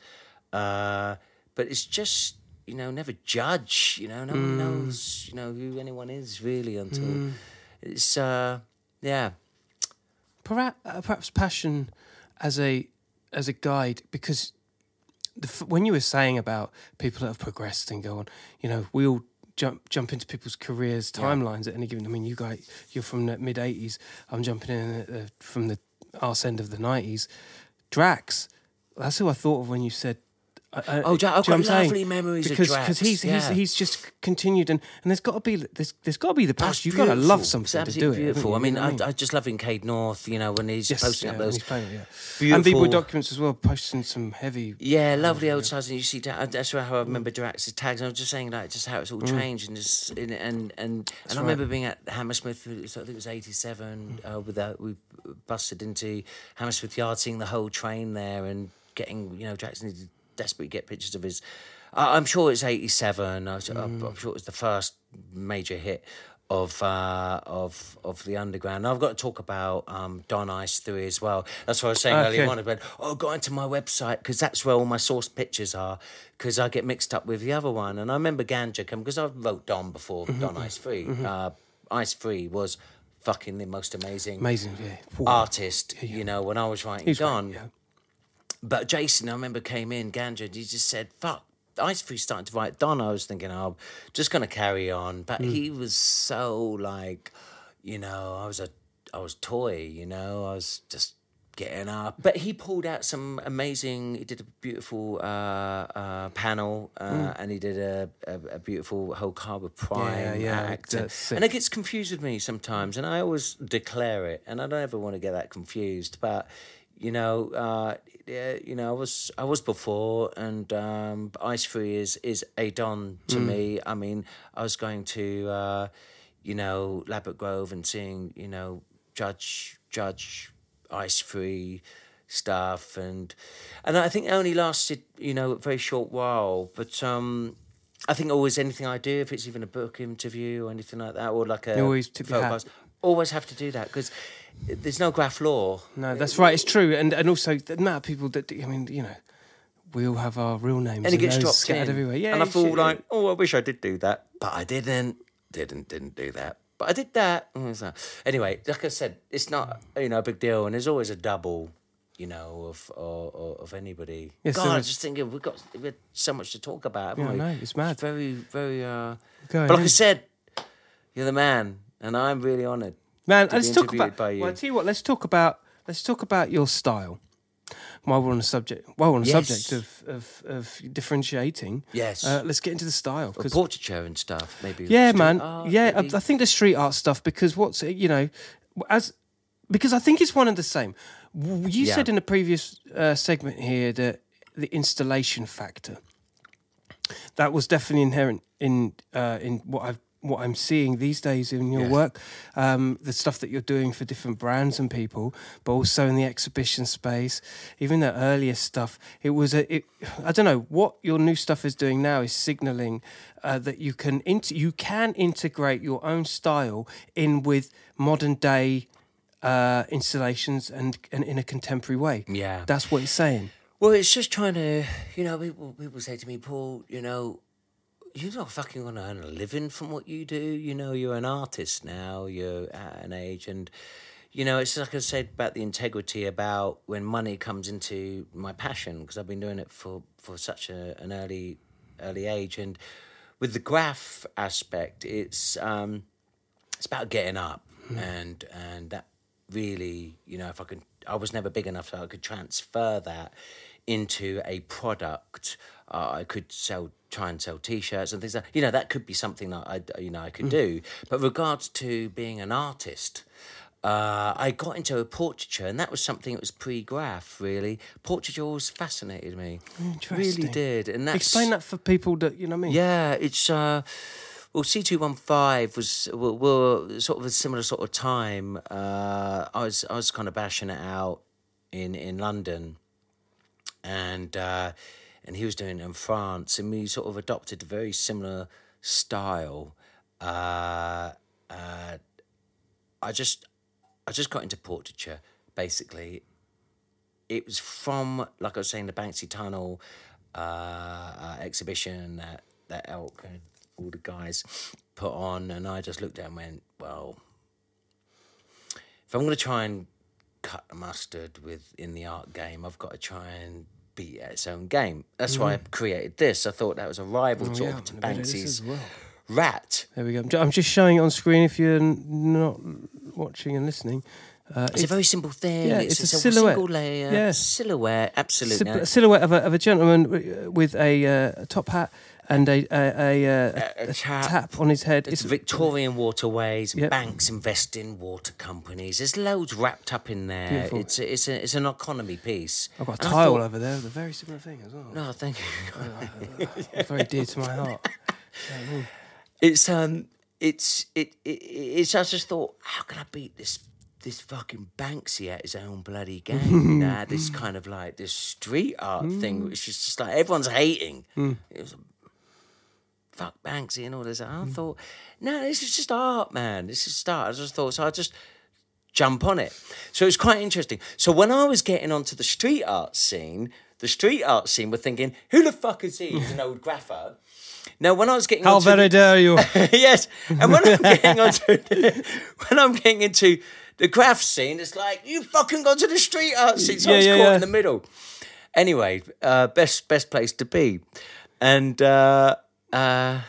Speaker 2: Uh, but it's just you know never judge. You know, no one knows you know who anyone is really until it's uh yeah.
Speaker 1: perhaps, uh, perhaps passion as a as a guide because the, f- when you were saying about people that have progressed and go on, you know, we all jump jump into people's careers timelines at any given. I mean, you guys, you're from the mid '80s. I'm jumping in the, from the arse end of the '90s. Drax, that's who I thought of when you said. I-
Speaker 2: Oh, Dra- I've
Speaker 1: do you know
Speaker 2: got
Speaker 1: I'm saying?
Speaker 2: lovely memories of
Speaker 1: because
Speaker 2: Drax,
Speaker 1: he's, he's
Speaker 2: yeah.
Speaker 1: he's just continued and, and there's got to be there's there's got to be the passion. You've got to love something to do it.
Speaker 2: Beautiful. I mean,
Speaker 1: You know what
Speaker 2: I, I just loving Cade North. You know, when he's
Speaker 1: Yes,
Speaker 2: posting
Speaker 1: yeah,
Speaker 2: up those
Speaker 1: he's playing yeah. And
Speaker 2: beautiful
Speaker 1: B-Boy documents as well, posting some heavy.
Speaker 2: Yeah, lovely old stars, and you see that. That's how I remember Drax's tags. I was just saying like just how it's all mm. changed and just and and and, and I
Speaker 1: right.
Speaker 2: remember being at Hammersmith. I think it was '87. Mm. Uh, with that, we busted into Hammersmith Yard, seeing the whole train there, and getting you know Drax needed to desperately get pictures of his. I I'm sure it's '87. I was, I'm- I'm sure it was the first major hit of uh, of of the underground. I've got to talk about um, Don Ice Three as well. That's what I was saying earlier on. I went, oh, go into my website because that's where all my source pictures are. Because I get mixed up with the other one, and I remember Ganja come because I wrote Don before Don Ice 3 Uh, Ice Three was fucking the most amazing
Speaker 1: Amazing, yeah.
Speaker 2: Artist. You know, when I was writing
Speaker 1: He's
Speaker 2: Don.
Speaker 1: yeah.
Speaker 2: But Jason, I remember came in, Ganja, and he just said, fuck, Ice Three starting to write Don. I was thinking, oh, I'm just going to carry on. But
Speaker 1: Mm.
Speaker 2: he was so like, you know, I was a, I was toy, you know, I was just getting up. But he pulled out some amazing, he did a beautiful uh, uh, panel uh,
Speaker 1: Mm.
Speaker 2: and he did a, a, a beautiful whole Carver Prime
Speaker 1: yeah,
Speaker 2: act. And, and it gets confused with me sometimes. And I always declare it. And I don't ever want to get that confused. But you know, uh, yeah, you know, I was I was before, and um, Ice Three is is a don to me. I mean, I was going to, uh, you know, Ladbroke Grove and seeing, you know, Judge Judge Ice Three stuff, and and I think it only lasted, you know, a very short while, but. um I think always anything I do, if it's even a book interview or anything like that, or like a
Speaker 1: You always tip your hat.
Speaker 2: always have to do that because there's no graph law.
Speaker 1: No, that's right. It's true, and and also the amount of people that I mean, you know, we all have our real names,
Speaker 2: and it gets
Speaker 1: those
Speaker 2: dropped
Speaker 1: scattered
Speaker 2: in.
Speaker 1: everywhere. Yeah,
Speaker 2: and I feel
Speaker 1: should-
Speaker 2: like, oh, I wish I did do that, but I didn't. Didn't didn't do that, but I did that. Mm, Anyway, like I said, it's not you know a big deal, and there's always a double. You know, of or, or, of anybody.
Speaker 1: Yes,
Speaker 2: God, I'm just thinking we've got we've got so much to talk about.
Speaker 1: Yeah, I
Speaker 2: we?
Speaker 1: know, it's mad.
Speaker 2: very, very. uh But like I said, you're the man, and I'm really honoured.
Speaker 1: Man, let's talk about. Well, I tell you what. Let's talk about. Let's talk about your style. While we're on the subject, while we're on the
Speaker 2: Yes.
Speaker 1: subject of, of, of differentiating,
Speaker 2: Yes.
Speaker 1: uh, let's get into the style.
Speaker 2: Or
Speaker 1: 'cause-
Speaker 2: portraiture and stuff, maybe.
Speaker 1: yeah, man,
Speaker 2: art,
Speaker 1: yeah. I. I think the street art stuff because what's you know, as because I think it's one and the same. You
Speaker 2: Yeah.
Speaker 1: said in a previous uh, segment here that the installation factor that was definitely inherent in uh, in what I've what I'm seeing these days in your work, um, the stuff that you're doing for different brands and people, but also in the exhibition space, even the earlier stuff. It was a, it, I don't know what your new stuff is doing now is signaling uh, that you can int- you can integrate your own style in with modern day uh, installations and, and in a contemporary way.
Speaker 2: Yeah.
Speaker 1: that's what it's saying.
Speaker 2: Well, it's just trying to, you know, people people say to me, Paul, you know, you're not fucking going to earn a living from what you do. You know, you're an artist now. You're at an age, and you know, it's like I said about the integrity about when money comes into my passion because I've been doing it for for such a, an early early age, and with the graph aspect, it's um, it's about getting up and and that really you know if i could i was never big enough so i could transfer that into a product uh, i could sell try and sell t-shirts and things like you know that could be something that i you know i could do but regards to being an artist uh, I got into a portraiture, and that was something that was pre-graph. Really, portraiture always fascinated me. Really did, and that's
Speaker 1: Explain that for people that you know what I mean.
Speaker 2: yeah, it's uh, well, C two one five was were, were sort of a similar sort of time. Uh, I was I was kind of bashing it out in in London, and uh, and he was doing it in France, and we sort of adopted a very similar style. Uh, uh, I just, I just got into portraiture. Basically, it was from, like I was saying, the Banksy Tunnel uh, uh, exhibition that that Elk and all the guys put on, and I just looked at it and went, well, if I'm going to try and cut the mustard with in the art game, I've got to try and at its own game. That's why I created this. I thought that was a rival
Speaker 1: Mm. Oh,
Speaker 2: sort
Speaker 1: yeah,
Speaker 2: of to
Speaker 1: I'm gonna do this
Speaker 2: Banksy's
Speaker 1: well.
Speaker 2: rat.
Speaker 1: There we go. I'm just showing it on screen if you're not watching and listening. Uh,
Speaker 2: It's, a very simple thing.
Speaker 1: yeah,
Speaker 2: it's,
Speaker 1: it's a
Speaker 2: it's
Speaker 1: silhouette.
Speaker 2: single layer
Speaker 1: Yeah.
Speaker 2: silhouette. Absolutely.
Speaker 1: sil- a silhouette of a, of a gentleman with a, uh, a top hat and a, a, a, uh,
Speaker 2: A- a
Speaker 1: a
Speaker 2: tap.
Speaker 1: on his head.
Speaker 2: It's Victorian waterways,
Speaker 1: Yep.
Speaker 2: banks invest in water companies. There's loads wrapped up in there.
Speaker 1: Beautiful.
Speaker 2: It's a, it's a, it's an economy piece.
Speaker 1: I've got a
Speaker 2: And
Speaker 1: tile
Speaker 2: thought-
Speaker 1: over there with a very similar thing as well.
Speaker 2: No, thank you.
Speaker 1: Very dear to my heart.
Speaker 2: It's um, it's it, it it's. I just thought, how can I beat this this fucking Banksy at his own bloody game? nah, this kind of like this street art thing, which is just like everyone's hating. It was fuck Banksy and all this. I thought, no, this is just art, man. This is just art. I just thought, so I just jump on it. So it's quite interesting. So when I was getting onto the street art scene, the street art scene were thinking, who the fuck is he? He's an old grapher. Now, when I was getting
Speaker 1: How
Speaker 2: onto the-
Speaker 1: very dare you?
Speaker 2: yes, and when I'm getting onto when I'm getting into the graph scene, it's like you fucking gone to the street art scene. So I
Speaker 1: Yeah,
Speaker 2: was
Speaker 1: yeah,
Speaker 2: caught
Speaker 1: yeah.
Speaker 2: in the middle. Anyway, uh, best best place to be, and uh, uh,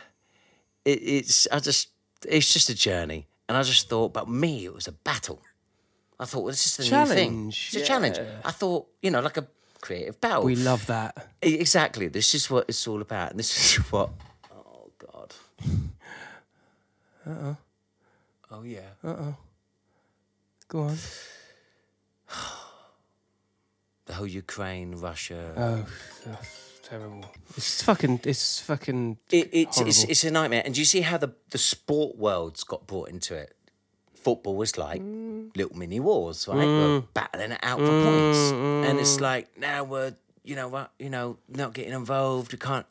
Speaker 2: it, it's I just it's just a journey, and I just thought, but me, it was a battle. I thought, well, this is the new thing.
Speaker 1: Challenge,
Speaker 2: It's a challenge. I thought, you know, like a creative battle.
Speaker 1: we love that.
Speaker 2: Exactly. This is what it's all about. And this is what. Oh, God. Uh oh. Oh, yeah. Uh oh.
Speaker 1: Go on.
Speaker 2: The whole Ukraine, Russia.
Speaker 1: Oh, terrible. It's fucking. It's fucking.
Speaker 2: it, it's, it's, it's a nightmare. And do you see how the, the sport world's got brought into it? Football was like little mini wars, right? Mm. We're battling it out for mm, points. Mm, and it's like, now we're, you know, what, you know, not getting involved. We can't,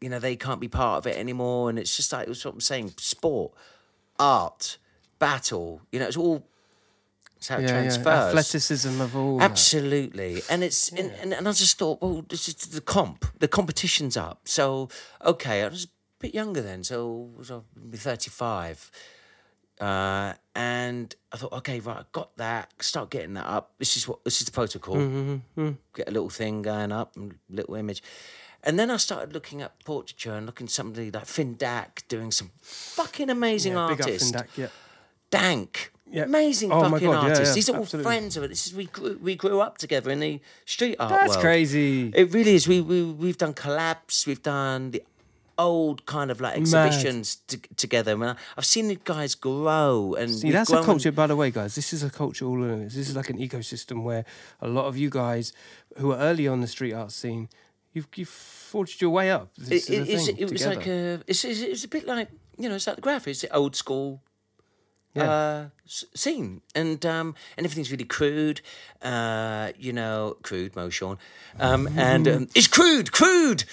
Speaker 2: you know, they can't be part of it anymore. And it's just like, it's what I'm saying sport, art, battle, you know, it's all, it's how it
Speaker 1: yeah, yeah.
Speaker 2: transfers.
Speaker 1: Athleticism of all. that.
Speaker 2: Absolutely, and it's and, and, and I just thought, well, this is the comp, the competition's up. So okay, I was a bit younger then, so I was maybe thirty five, uh, and I thought, okay, right, I got that. Start getting that up. This is what this is the protocol. Mm-hmm, mm-hmm, mm-hmm. Get a little thing going up, little image. And then I started looking at portraiture and looking at somebody like Fin DAC doing some fucking amazing
Speaker 1: Yeah,
Speaker 2: artists.
Speaker 1: Fin DAC, yeah.
Speaker 2: Dank.
Speaker 1: Yeah.
Speaker 2: Amazing
Speaker 1: Oh
Speaker 2: fucking
Speaker 1: God, yeah, yeah,
Speaker 2: These are all
Speaker 1: absolutely.
Speaker 2: friends of it. This is we grew, we grew up together in the street art
Speaker 1: That's
Speaker 2: world.
Speaker 1: crazy.
Speaker 2: It really is. We we we've done collabs. We've done the old kind of like exhibitions t- together. Man, I've seen the guys grow and
Speaker 1: See, that's a culture, by the way, guys. This is a culture all in it. This is like an ecosystem where a lot of you guys who are early on the street art scene, you've, you've forged your way up. This
Speaker 2: It,
Speaker 1: is
Speaker 2: it, it's,
Speaker 1: thing
Speaker 2: it was
Speaker 1: together.
Speaker 2: like a. It's, it's, it's a bit like you know. It's like the graph. It's the old school.
Speaker 1: Yeah.
Speaker 2: Uh, scene and um, and everything's really crude, uh, you know, crude, Mo Sean, um, and um, it's crude, crude.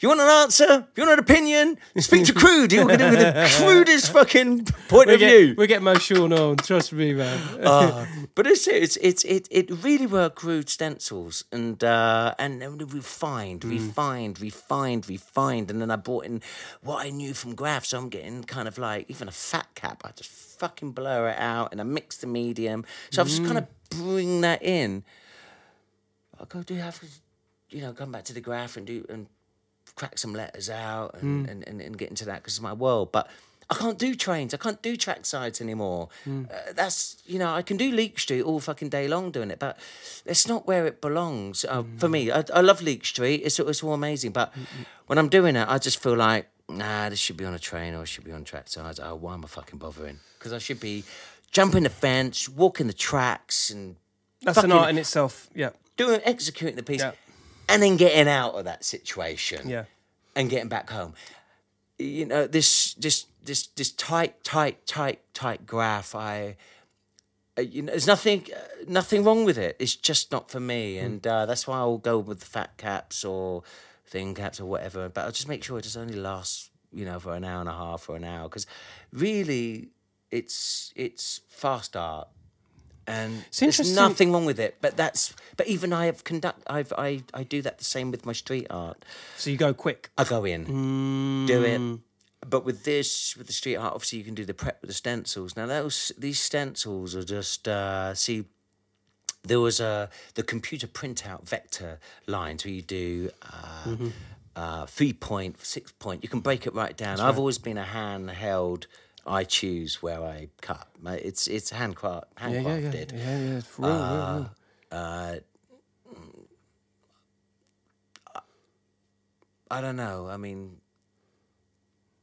Speaker 2: You want an answer? You want an opinion? Speak to Crude. He'll give you the crudest fucking point
Speaker 1: we
Speaker 2: of
Speaker 1: get,
Speaker 2: view.
Speaker 1: we get Mo Sean on. Trust me, man.
Speaker 2: Uh, but it's it's it's it it really were crude stencils and uh, and then refined, refined, refined, refined, and then I brought in what I knew from graph. So I'm getting kind of like even a fat cap. I just fucking blur it out and I mix the medium. So I've just kind of bring that in. I go do have to, you know, come back to the graph and do and crack some letters out and, and, and, and get into that because it's my world. But I can't do trains. I can't do track sides anymore. Uh, that's, you know, I can do Leake Street all fucking day long doing it, but it's not where it belongs uh, for me. I, I love Leake Street. It's, it's all amazing. But when I'm doing it, I just feel like, nah, this should be on a train or it should be on track sides. Oh, why am I fucking bothering? Because I should be jumping the fence, walking the tracks and
Speaker 1: That's an art in itself. Yeah.
Speaker 2: doing, executing the piece
Speaker 1: Yeah.
Speaker 2: and then getting out of that situation
Speaker 1: Yeah.
Speaker 2: and getting back home. You know, this this this this tight, tight, tight, tight graph. I, uh, you know, there's nothing uh, nothing wrong with it. It's just not for me, and uh, that's why I'll go with the fat caps or thin caps or whatever. But I'll just make sure it just only lasts, you know, for an hour and a half or an hour because really, it's it's fast art. And
Speaker 1: It's
Speaker 2: there's nothing wrong with it, but that's. But even I have conduct. I've I I do that the same with my street art.
Speaker 1: So you go quick.
Speaker 2: I go in, do it. But with this, with the street art, obviously you can do the prep with the stencils. Now those these stencils are just uh, see. There was a the computer printout vector lines where you do uh, mm-hmm. uh, three point, six point. You can break it right down. I've always been a handheld. I choose where I cut. It's it's handcraft
Speaker 1: Yeah, yeah, yeah, yeah, yeah. For real, real, uh, real.
Speaker 2: Uh, mm, I don't know. I mean,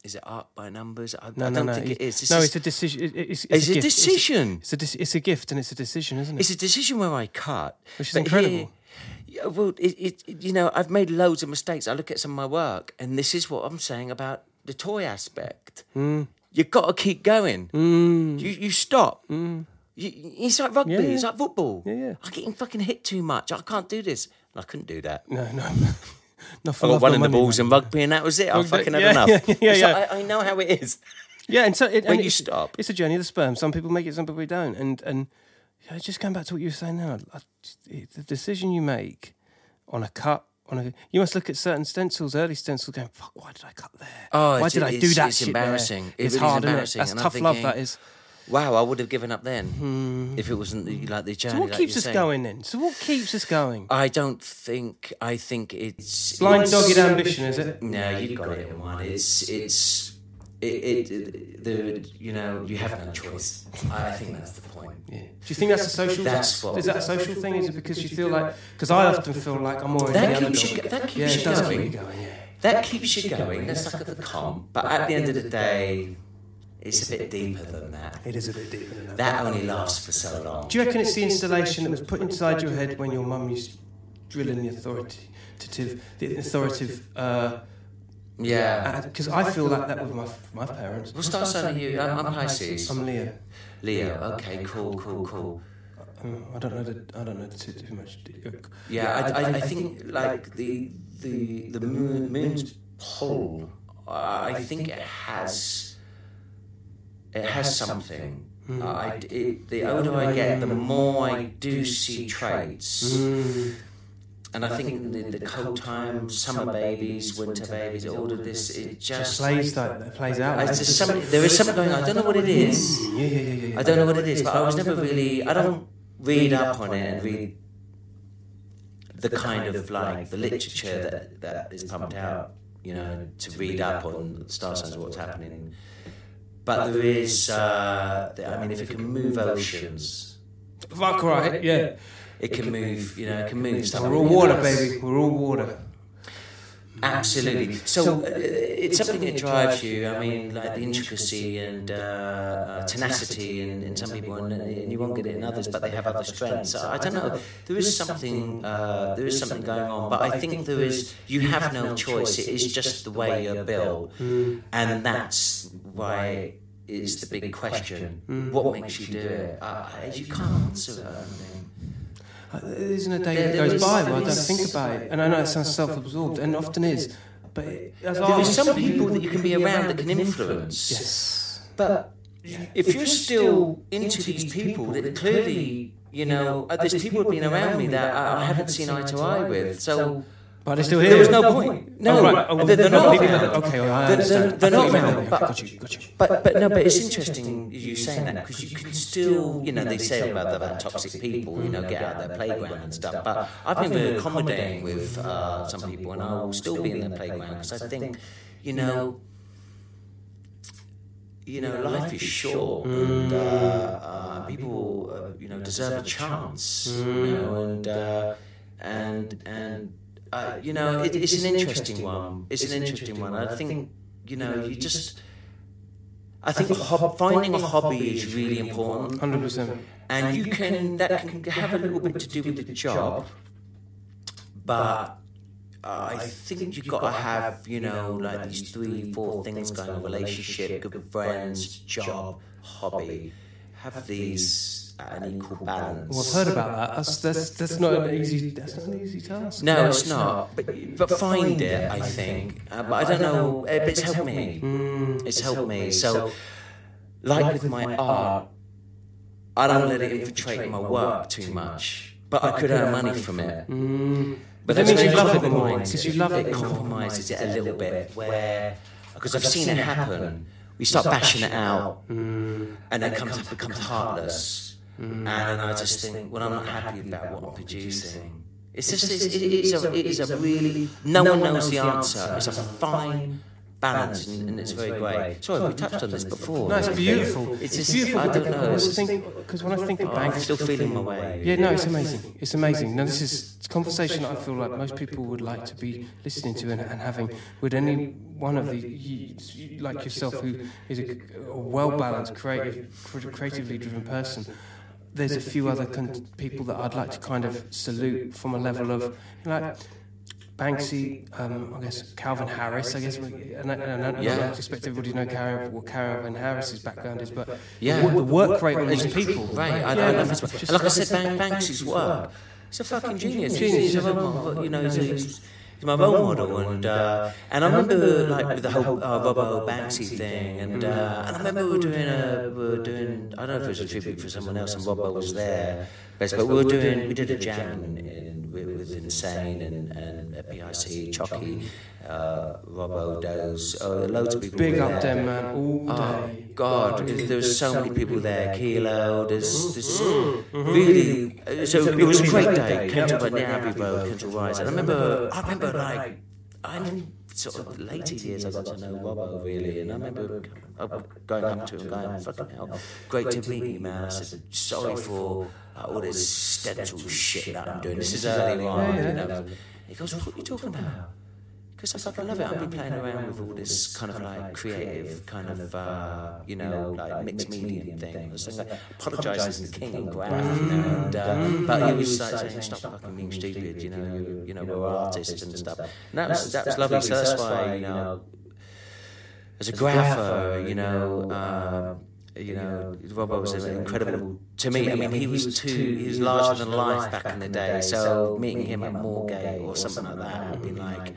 Speaker 2: is it art by numbers? I,
Speaker 1: No,
Speaker 2: I
Speaker 1: no,
Speaker 2: don't
Speaker 1: no.
Speaker 2: think
Speaker 1: it-
Speaker 2: is. This
Speaker 1: no, it's a decision. It, it's, it's
Speaker 2: It's a
Speaker 1: gift. It's
Speaker 2: decision.
Speaker 1: It's a, it's a gift and it's a decision, isn't it?
Speaker 2: It's a decision where I cut,
Speaker 1: Which is
Speaker 2: But
Speaker 1: incredible.
Speaker 2: here- yeah, well, it, it, you know, I've made loads of mistakes. I look at some of my work, and this is what I'm saying about the toy aspect.
Speaker 1: Hmm.
Speaker 2: You've got to keep going. You you stop. You, it's like rugby.
Speaker 1: Hmm. Yeah,
Speaker 2: It's like football.
Speaker 1: Yeah, yeah.
Speaker 2: I'm getting fucking hit too much. I can't do this. I couldn't do that.
Speaker 1: no, no. Not for
Speaker 2: I got one in the balls in rugby, and that was it. I fucking had
Speaker 1: yeah,
Speaker 2: enough.
Speaker 1: yeah, yeah, yeah.
Speaker 2: I, I know how it is.
Speaker 1: Yeah, and so it,
Speaker 2: When
Speaker 1: and
Speaker 2: you
Speaker 1: it's,
Speaker 2: stop.
Speaker 1: it's a journey of the sperm. Some people make it, some people don't. And and just going back to what you were saying now, I, it- the decision you make on a cut, on a you must look at certain stencils, early stencils, going, "Fuck, why did I cut there?
Speaker 2: Oh,
Speaker 1: why did I do that?"
Speaker 2: it's embarrassing. It
Speaker 1: It's
Speaker 2: really
Speaker 1: hard, isn't it? That's
Speaker 2: and
Speaker 1: tough love. That is.
Speaker 2: Wow, I would have given up then if it wasn't the, like the journey.
Speaker 1: Hmm. So what
Speaker 2: like
Speaker 1: keeps
Speaker 2: you're
Speaker 1: us
Speaker 2: saying.
Speaker 1: going then? So what keeps us going?
Speaker 2: I don't think. I think it's
Speaker 1: Blind
Speaker 2: it's-
Speaker 1: dogged ambition, is it?
Speaker 2: No, you've got it in one. It's it's it, it, it the you know you have no choice. I think that's the point.
Speaker 1: Yeah. Do you think that's a social?
Speaker 2: That's what-
Speaker 1: is that a social thing? Is it because you feel like? Because I often feel like I'm already
Speaker 2: That keeps you that keeps
Speaker 1: yeah,
Speaker 2: you going.
Speaker 1: keep you going. Yeah.
Speaker 2: That keeps you going. That's like at the comp. But at the end of the day, it's a bit deeper than that.
Speaker 1: It is a bit deeper than that.
Speaker 2: That only lasts for so long.
Speaker 1: Do you reckon it's the installation that was put inside your head when your mum used drilling the authoritative, the authoritative?
Speaker 2: Yeah.
Speaker 1: Because I feel like that with my my parents.
Speaker 2: What star sign are you? I'm, I'm Pisces.
Speaker 1: I'm Leo.
Speaker 2: Leo. Okay. Cool. Cool. Cool.
Speaker 1: Uh, I don't know. The, I don't know too, too much.
Speaker 2: Yeah, I, I, I think like the the the moon, moon's pull. Uh, I think it has it has something. Uh, I, it, the older I get, the more I do see traits. And I think the, the cold time, summer babies, winter babies, all of this, it just
Speaker 1: Plays that plays out.
Speaker 2: I just, some, there is something going on. I don't know what it is.
Speaker 1: yeah, yeah, yeah, yeah.
Speaker 2: I don't know what it is, but I was never really. I don't read up on it and read the kind of like the literature that that is pumped out. You know, to read up on star signs and what's happening. But there is. Uh, I mean, if it can move oceans,
Speaker 1: Fuck right. Yeah.
Speaker 2: it can move. You know, it can move.
Speaker 1: We're all water, baby. We're all water.
Speaker 2: Absolutely. So uh, it's something that drives you. I mean, like the intricacy and uh, uh, tenacity in, in some people, and, and you won't get it in others, but they have other strengths. So I don't know. There is something. Uh, there is something going on, but I think there is. You have no choice. It is just the way you're built, and that's why. Is the big question. What makes you do it? Uh, you can't answer it, I don't think.
Speaker 1: Uh, There isn't a day
Speaker 2: There-
Speaker 1: that goes by where I don't think about it. And I know it sounds self-absorbed, and often is. But it-
Speaker 2: There are some people that you can be around that can influence.
Speaker 1: Yes.
Speaker 2: But if you're still into these people, that clearly, you know, there's people who've around me that I haven't seen eye to eye with. So
Speaker 1: But they're still here.
Speaker 2: there was no point. No,
Speaker 1: Oh, right. Oh,
Speaker 2: they're, they're not
Speaker 1: maybe
Speaker 2: around.
Speaker 1: that- Okay, well, I
Speaker 2: They're-
Speaker 1: understand.
Speaker 2: they're- they're not
Speaker 1: thought you
Speaker 2: around.
Speaker 1: meant-
Speaker 2: But,
Speaker 1: Got you, got you.
Speaker 2: but but no, but it's interesting you saying that because you can still, you know, they say about about toxic people, you know, get out of their playground and stuff. But I've been very accommodating with uh, some people, and I will still be in their playground because I think, you know. You know, life is short, and uh, uh, people, uh, you know, deserve a chance. You know, and uh, and and uh, you know, it, it's an interesting one. It's an interesting one. I think, you know, you just. I think hob- finding a hobby is really important,
Speaker 1: Hundred percent.
Speaker 2: and you can that can have a little bit to do with the job, but uh, I think you've got to have you know like these three, four things going: on: relationship, good friends, job, hobby. Have these at an equal balance.
Speaker 1: Well, I've heard about that. That's that's, that's not an easy. That's not an easy task.
Speaker 2: No, it's not. But but find it, I think. Uh, but I don't know. But it's helped me. It's helped me. So, like with my art, I don't let it infiltrate my work too much. But I could earn money from it. But
Speaker 1: that means you love it more,
Speaker 2: compromises
Speaker 1: 'cause you love it
Speaker 2: It compromises it a little bit. Where because I've seen it happen. We start bashing it out, and then it comes becomes heartless. Mm-hmm. And I just think, well, I'm not happy about what I'm producing. It's just, it's, it, is a, it is a really, no one knows the answer. It's a fine balance, and, and it's very great. Sorry, we touched on this before.
Speaker 1: No, it's beautiful.
Speaker 2: It's,
Speaker 1: It's
Speaker 2: just,
Speaker 1: beautiful.
Speaker 2: I don't know. It's just,
Speaker 1: Because when I think of
Speaker 2: I'm
Speaker 1: Banks,
Speaker 2: still feeling my way.
Speaker 1: Yeah, no, it's amazing. It's amazing. Now, this is a conversation that I feel like most people would like to be listening to and, and having with any one of the, you, you- like yourself, who is a, a well balanced, creative, creatively driven person. There's a few other con- people that I'd like to kind of salute from a level of, like, Banksy, um, I guess Calvin Harris, I guess, and, I- and, I- and
Speaker 2: Yeah.
Speaker 1: I expect everybody to know Calvin, what Calvin Harris's background is, but
Speaker 2: Yeah.
Speaker 1: the, the work rate on these people,
Speaker 2: Right, I,
Speaker 1: Yeah,
Speaker 2: I work. like I said, Banksy's work. He's a fucking genius.
Speaker 1: Genius.
Speaker 2: He's a. You know, he's, he's, he's my role model, and uh, and I remember like with the whole uh, Robbo Banksy thing, and uh, and I remember we were doing a we were doing I don't know if it was a tribute for someone else, and Robbo was there, but we were doing we did a jam with, with Insane and and PIC, Chucky, uh, Robbo, Doze, oh, loads of people.
Speaker 1: big up
Speaker 2: there.
Speaker 1: them, man, all
Speaker 2: Oh
Speaker 1: day.
Speaker 2: God, there's so many people there. Kilo, there's, there's really. uh, So it was a great day. Came to near Abbey Road, Kensal Rise, and I remember, I remember like, I sort of later years I got to know Robbo really, and I remember going up to him, going, "Fucking hell, great to meet you, man." I said, "Sorry for uh, all this stencil shit that I'm doing. This is early on, you know." He goes, "What are you talking about?" Because I fucking love it. I've been playing around with all this kind of like creative, kind of, uh, you know, like mixed medium thing. I was like, apologising to King and Graf, you know, and, uh, but he was like saying, stop fucking being stupid, you know, you, you know, we're artists and stuff. And that was, that was lovely. So that's why, you know, as a grapher, you know, um, you know, Robbo was an incredible to me. I mean, he was too, he was larger than life back in the day. So meeting him at Moorgate or something like that would be like,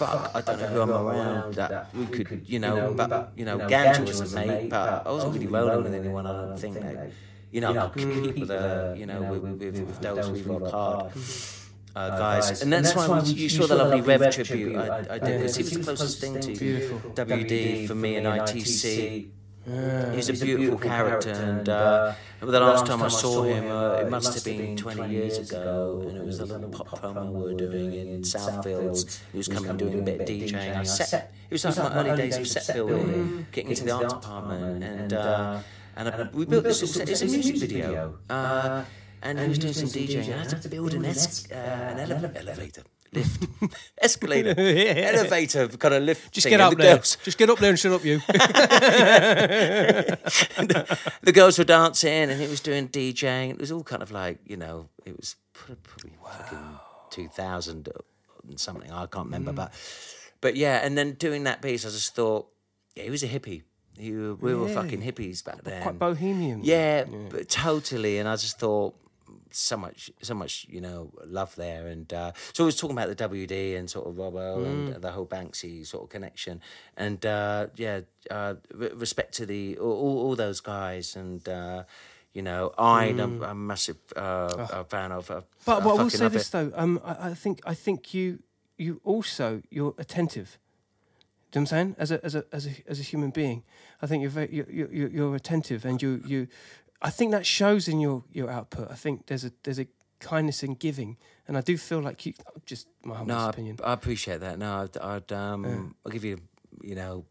Speaker 2: fuck, I don't know who I'm around that we could, you know, but, you know, Ganja was a mate, but I wasn't really rolling with anyone, I don't think. That, you know, people that, you know, with, with, with those we rock hard. Uh, guys, and that's why you saw the lovely Rev tribute I, I did because he was the closest thing to WD for me and ITC. He's a beautiful character, and uh, the last time I saw him, uh, it must have been 20 years ago, and it was a little pop promo we were doing in Southfields. He was coming doing a bit of DJing. I set, it was like my early days of set building, getting into the art department, and uh, and I, we built this. It's a, music video, uh, and he was doing some DJing. and I had to build an, uh, an elevator. Lift, escalator, elevator, kind of lift.
Speaker 1: Just
Speaker 2: thing,
Speaker 1: get up
Speaker 2: the
Speaker 1: there.
Speaker 2: girls-
Speaker 1: Just get up there and shut up, you.
Speaker 2: the girls were dancing and he was doing DJing. It was all kind of like, you know, it was probably fucking 2000 and something. I can't
Speaker 1: Mm.
Speaker 2: remember. But but yeah, and then doing that piece, I just thought, yeah, he was a hippie. He, we were fucking hippies back then.
Speaker 1: Quite bohemian.
Speaker 2: Yeah, but totally. And I just thought so much, so much, you know, love there. And uh, so I was talking about the WD and sort of Robbo and the whole Banksy sort of connection. And uh, yeah, uh, re- respect to the all, all, those guys. And uh, you know, I'm, I'm a massive uh, a fan of. Uh,
Speaker 1: But,
Speaker 2: I
Speaker 1: but I will say this
Speaker 2: it.
Speaker 1: though. Um, I, I think I think you you also you're attentive. Do you know what I'm saying? As a as a as a as a human being, I think you're very you're, you're, you're attentive, and you you. I think that shows in your your output. I think there's a there's a kindness in giving, and I do feel like you. Just my humble
Speaker 2: No, I,
Speaker 1: opinion.
Speaker 2: I appreciate that. No, I'd, I'd um, I'll give you, you know,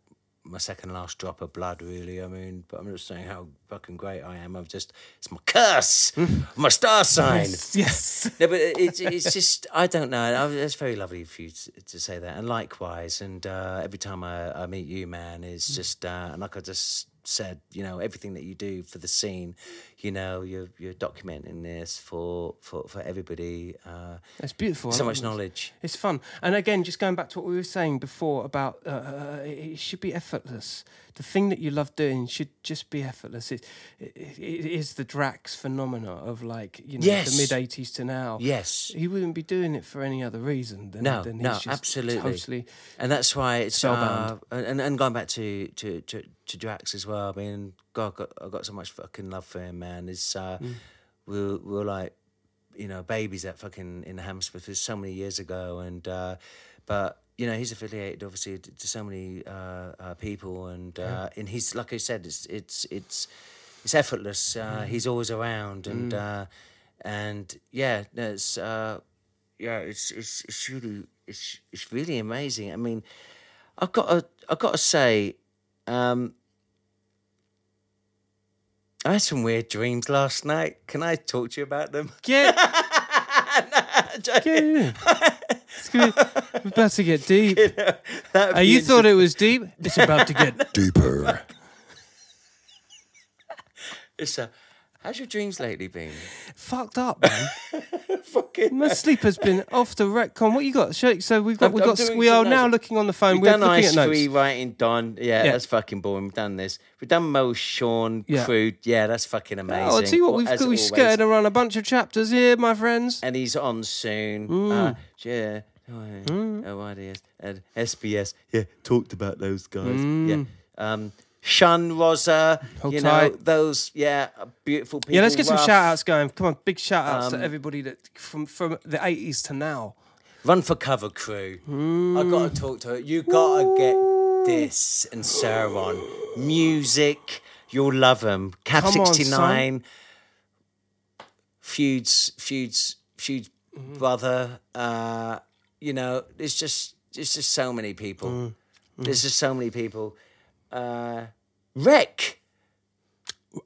Speaker 2: my second last drop of blood. Really, I mean, but I'm just saying how fucking great I am. I'm just, it's my curse, my star sign.
Speaker 1: yes.
Speaker 2: No, but it's it's just I don't know. It's very lovely for you to, to say that, and likewise. And uh, every time I, I meet you, man, it's just uh, and like I just said, you know, everything that you do for the scene, you know, you're you're documenting this for for for everybody. Uh,
Speaker 1: It's beautiful.
Speaker 2: So much
Speaker 1: it.
Speaker 2: knowledge.
Speaker 1: It's fun. And again, just going back to what we were saying before about uh, uh, it should be effortless. The thing that you love doing should just be effortless. It, it, it is the Drax phenomena of like, you know,
Speaker 2: Yes.
Speaker 1: the mid 80s to now.
Speaker 2: Yes.
Speaker 1: He wouldn't be doing it for any other reason than,
Speaker 2: No,
Speaker 1: than
Speaker 2: no,
Speaker 1: he's just
Speaker 2: absolutely.
Speaker 1: totally.
Speaker 2: and that's why it's uh, and and going back to to to, to Drax as well. I mean, God, I've got, I've got so much fucking love for him, man. It's uh,
Speaker 1: Mm.
Speaker 2: we we're, we we're like you know babies at fucking in Hammersmith. It was so many years ago, and uh, but you know he's affiliated obviously to, to so many uh, uh, people, and uh, and he's like I said, it's it's it's it's effortless. Uh, He's always around, and uh, and yeah, no, it's. Uh, yeah, it's it's it's really it's it's really amazing. I mean, I've got to I've got to say, um, I had some weird dreams last night. Can I talk to you about them?
Speaker 1: Get, get in. It's gonna, we're about to get deep.
Speaker 2: That'd
Speaker 1: Uh, you thought it was deep? It's about to get
Speaker 3: Deeper.
Speaker 2: It's a, how's your dreams lately been?
Speaker 1: fucked up, man.
Speaker 2: Fucking.
Speaker 1: My sleep has been off the retcon. What you got? So we've got
Speaker 2: I'm-
Speaker 1: we've got we are now
Speaker 2: notes.
Speaker 1: looking on the phone.
Speaker 2: We've
Speaker 1: We're
Speaker 2: done Ice. Free writing done. Yeah,
Speaker 1: Yeah.
Speaker 2: that's fucking boring. We've done this. We've done Mo Sean
Speaker 1: Yeah.
Speaker 2: Crude. Yeah, that's fucking amazing.
Speaker 1: Oh, I'll tell you what, we've
Speaker 2: as
Speaker 1: got, we
Speaker 2: always.
Speaker 1: skirted around a bunch of chapters here, my friends.
Speaker 2: and he's on soon.
Speaker 1: Mm.
Speaker 2: Uh, yeah. Oh, oh, ideas. And SBS, yeah, talked about those guys. Yeah. Um, Shun Rosa,
Speaker 1: Mm. Hold
Speaker 2: you know, those, yeah, beautiful people.
Speaker 1: Yeah, let's get some shout outs going. Come on, big shout outs
Speaker 2: Um,
Speaker 1: to everybody that from from the 80s to now.
Speaker 2: Run for Cover crew.
Speaker 1: Mm.
Speaker 2: I got to talk to her. You got to get this and Sarah on. Music, you'll love them. Cap
Speaker 1: Come on,
Speaker 2: 69, Feuds, Feuds, Feuds
Speaker 1: Mm-hmm.
Speaker 2: brother. Uh, you know, there's just, there's just so many people.
Speaker 1: Mm.
Speaker 2: There's just so many people. Uh, Req.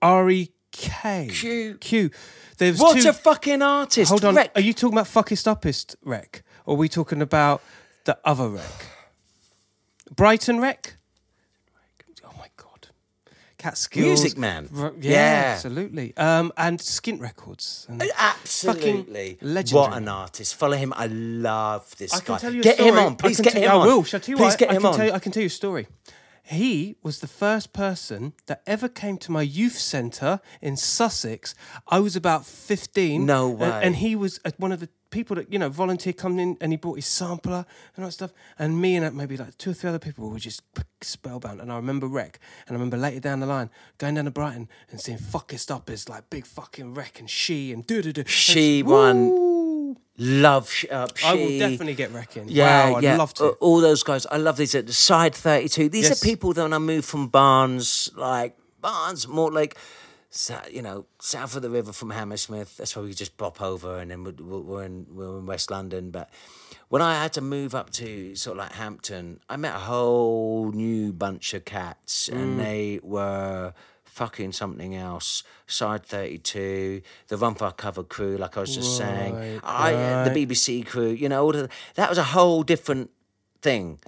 Speaker 1: R E K
Speaker 2: Q.
Speaker 1: Q. There's
Speaker 2: What
Speaker 1: two.
Speaker 2: a fucking artist.
Speaker 1: hold on.
Speaker 2: Req.
Speaker 1: Are you talking about fuckest uppest Req, or are we talking about the other Req? Brighton Req. Oh my god. Catskills.
Speaker 2: Music Man.
Speaker 1: Yeah,
Speaker 2: Yeah.
Speaker 1: absolutely. Um, and Skint Records. And
Speaker 2: Absolutely.
Speaker 1: legendary.
Speaker 2: What an artist. Follow him. I love this
Speaker 1: I
Speaker 2: guy.
Speaker 1: can tell you a
Speaker 2: get him on. Please get him
Speaker 1: I
Speaker 2: on.
Speaker 1: will. Shall I tell you
Speaker 2: Please
Speaker 1: what?
Speaker 2: get
Speaker 1: I
Speaker 2: him
Speaker 1: can
Speaker 2: on.
Speaker 1: Tell you, I can tell you a story. He was the first person that ever came to my youth centre in Sussex. I was about 15.
Speaker 2: No
Speaker 1: and-
Speaker 2: way.
Speaker 1: And, he was uh, one of the people that, you know, volunteered coming in and he brought his sampler and all that stuff. And me and uh, maybe like two or three other people were just spellbound. And I remember Req. And I remember later down the line going down to Brighton and seeing fuckest up as like big fucking Req and She and do do do.
Speaker 2: She won. Love sh- uh, she.
Speaker 1: I will definitely get wrecking.
Speaker 2: Yeah,
Speaker 1: wow, I'd
Speaker 2: yeah.
Speaker 1: love to.
Speaker 2: Uh, All those guys. I love these. At the side 32. These
Speaker 1: Yes.
Speaker 2: are people that when I moved from Barnes, like Barnes, Mortlake, so, you know, south of the river from Hammersmith. That's where we just bop over and then we're, we're, in, we're in West London. But when I had to move up to sort of like Hampton, I met a whole new bunch of cats
Speaker 1: Mm.
Speaker 2: and they were fucking something else. Side 32, the Run for Cover crew, like I was just saying.
Speaker 1: Right,
Speaker 2: I, uh, the. BBC crew, you know, all of that was a whole different thing.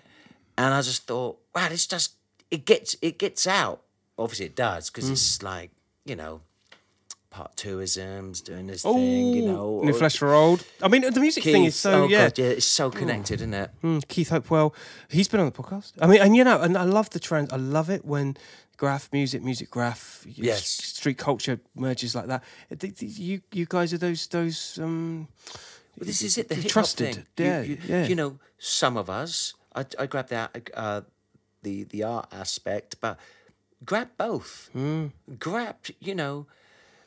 Speaker 2: And I just thought, wow, this just, it gets, it gets out. Obviously it does,
Speaker 1: Mm.
Speaker 2: because it's like, you know, part tourisms, doing this thing, you know.
Speaker 1: New Flesh for Old. I mean, the music thing is so
Speaker 2: oh
Speaker 1: yeah.
Speaker 2: God, yeah, it's so connected, isn't it?
Speaker 1: Mm, Keith Hopewell, he's been on the podcast. I mean, and you know, and I love the trend. I love it when graph music, music graph,
Speaker 2: Yes.
Speaker 1: street culture merges like that. Th- th- You, you guys are those those. Um,
Speaker 2: But this is it, the
Speaker 1: trusted,
Speaker 2: Thing.
Speaker 1: yeah,
Speaker 2: you, you,
Speaker 1: yeah.
Speaker 2: you know, some of us, I, I grab that, uh, the the art aspect, but grab both.
Speaker 1: Hmm.
Speaker 2: Grab, you know,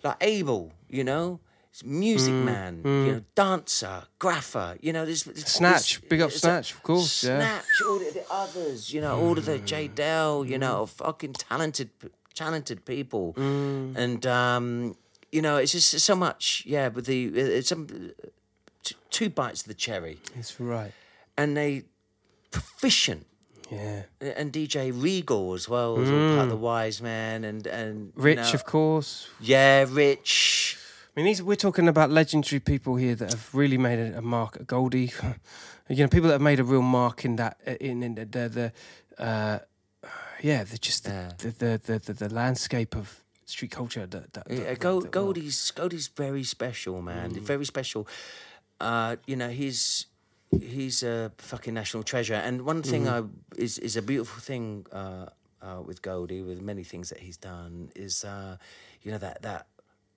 Speaker 2: like Abel, you know, music
Speaker 1: Hmm.
Speaker 2: man, you know, dancer, grapher, you know, there's, there's
Speaker 1: Snatch,
Speaker 2: there's-
Speaker 1: big up Snatch, of course, yeah.
Speaker 2: Snatch, all the, the others, you know, all of the. J Dell, you know, fucking talented, talented people,
Speaker 1: Hmm.
Speaker 2: and um, you know, it's just so much, yeah. But the it's um, t- two bites of the cherry,
Speaker 1: it's right.
Speaker 2: and they proficient.
Speaker 1: Yeah.
Speaker 2: And DJ Regal as well, as all part of the Wise Man, and and you
Speaker 1: Rich,
Speaker 2: know-
Speaker 1: of course.
Speaker 2: yeah, Rich.
Speaker 1: I mean, these, we're talking about legendary people here that have really made a, a mark. Goldie, you know, people that have made a real mark in that. In, in the the, the uh, yeah, the, just the,
Speaker 2: Yeah.
Speaker 1: the, the, the, the, landscape of street culture. That, that,
Speaker 2: Yeah,
Speaker 1: that-
Speaker 2: Gold,
Speaker 1: that-
Speaker 2: Goldie's Goldie's very special, man.
Speaker 1: Mm.
Speaker 2: Very special. Uh, you know, he's he's a fucking national treasure. And one thing
Speaker 1: Mm.
Speaker 2: I is is a beautiful thing uh, uh, with Goldie, with many things that he's done, is uh, you know that that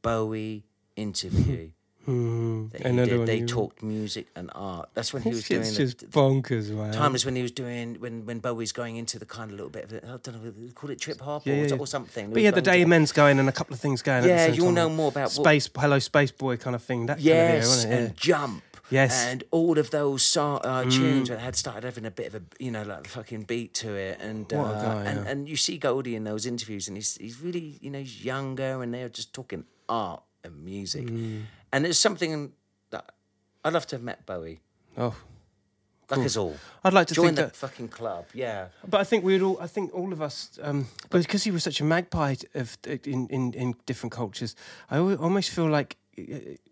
Speaker 2: Bowie interview.
Speaker 1: Mm,
Speaker 2: that he did. They
Speaker 1: you-
Speaker 2: talked music and art. That's when he was
Speaker 1: It's
Speaker 2: doing the,
Speaker 1: just bonkers, man.
Speaker 2: Timeless when he was doing when when Bowie's going into the kind of little bit of it, I don't know, they call it trip hop
Speaker 1: Yeah,
Speaker 2: or,
Speaker 1: yeah, yeah.
Speaker 2: or something.
Speaker 1: But yeah, the day men's going and a couple of things going. the
Speaker 2: Yeah, you'll
Speaker 1: time.
Speaker 2: know more about what-
Speaker 1: space. Hello, space boy, kind of thing. That
Speaker 2: Yes,
Speaker 1: kind of era, wasn't it?
Speaker 2: and jump.
Speaker 1: Yes. Mm.
Speaker 2: and all of those uh, tunes that had started having a bit of a you know like fucking beat to it, and
Speaker 1: What
Speaker 2: uh,
Speaker 1: guy,
Speaker 2: and
Speaker 1: yeah.
Speaker 2: and you see Goldie in those interviews, and he's he's really you know he's younger, and they're just talking art and music,
Speaker 1: Mm.
Speaker 2: and there's something that I'd love to have met Bowie.
Speaker 1: Oh,
Speaker 2: like us all.
Speaker 1: I'd like to
Speaker 2: join
Speaker 1: think
Speaker 2: that fucking club, yeah.
Speaker 1: But I think we'd all. I think all of us, um, because he was such a magpie of in, in, in different cultures. I almost feel like uh,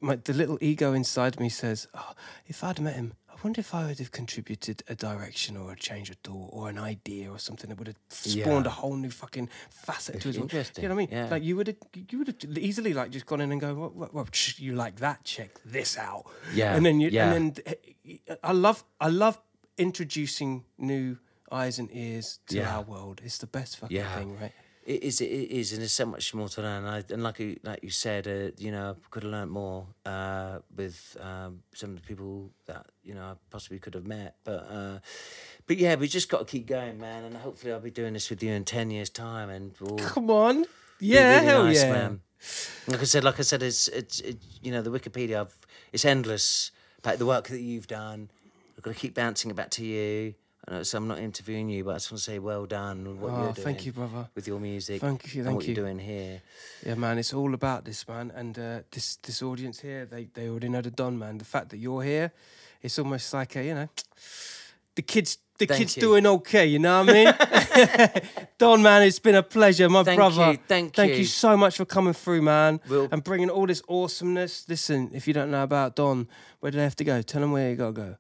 Speaker 1: my, the little ego inside me says, oh, "If I'd met him, wonder if I would have contributed a direction or a change of thought or an idea or something that would have spawned
Speaker 2: Yeah.
Speaker 1: a whole new fucking facet to his.
Speaker 2: Interesting,
Speaker 1: You know what I mean?
Speaker 2: yeah.
Speaker 1: Like you would have, you would have easily like just gone in and go, "What? what, what sh- you like that? Check this out."
Speaker 2: Yeah,
Speaker 1: And then you,
Speaker 2: yeah.
Speaker 1: and then uh, I love I love introducing new eyes and ears to
Speaker 2: Yeah.
Speaker 1: our world. It's the best fucking thing, right?
Speaker 2: It is, it is, and there's so much more to learn. I, and like you, like you said, uh, you know, I could have learned more uh, with um, some of the people that you know I possibly could have met. But uh, but yeah, we just got to keep going, man. And hopefully, I'll be doing this with you in ten years' time, and we'll
Speaker 1: Come on, yeah,
Speaker 2: really
Speaker 1: hell
Speaker 2: nice,
Speaker 1: yeah.
Speaker 2: man. Like I said, like I said, it's it's it, you know the Wikipedia. I've, it's endless about the work that you've done. I've got to keep bouncing it back to you. I know, so I'm not interviewing you, but I just want to say well done what
Speaker 1: Oh,
Speaker 2: you're doing.
Speaker 1: thank you, brother.
Speaker 2: With your music,
Speaker 1: Thank you, thank
Speaker 2: what
Speaker 1: you.
Speaker 2: you're doing here.
Speaker 1: Yeah, man, it's all about this, man. And uh, this this audience here, they they already know the Don, man. The fact that you're here, it's almost like a, you know, the kids. The
Speaker 2: Thank
Speaker 1: kids
Speaker 2: you.
Speaker 1: doing okay, you know what I mean? Don, man, it's been a pleasure, my brother.
Speaker 2: Thank
Speaker 1: brother.
Speaker 2: you, thank
Speaker 1: thank
Speaker 2: you.
Speaker 1: you so much for coming through, man,
Speaker 2: We'll-
Speaker 1: and bringing all this awesomeness. Listen, if you don't know about Don, where do they have to go? Tell them where you gotta go.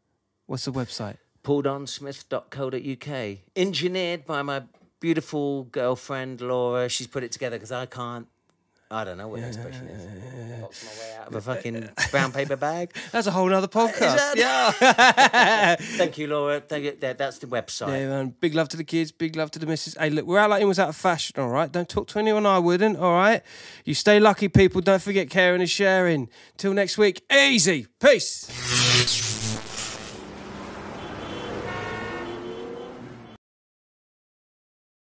Speaker 1: What's the website?
Speaker 2: pauldonsmith.co.uk. Engineered by my beautiful girlfriend Laura. She's put it together because I can't. I don't know what the expression is. Box my way out of a fucking brown paper bag.
Speaker 1: That's a whole other podcast.
Speaker 2: that-
Speaker 1: yeah.
Speaker 2: Thank you, Laura. Thank you. That, that's the website.
Speaker 1: Yeah, man. Big love to the kids. Big love to the missus. Hey, look, we're out like it was out of fashion, all right? Don't talk to anyone I wouldn't, all right? You stay lucky, people. Don't forget caring and sharing. Till next week, easy. Peace.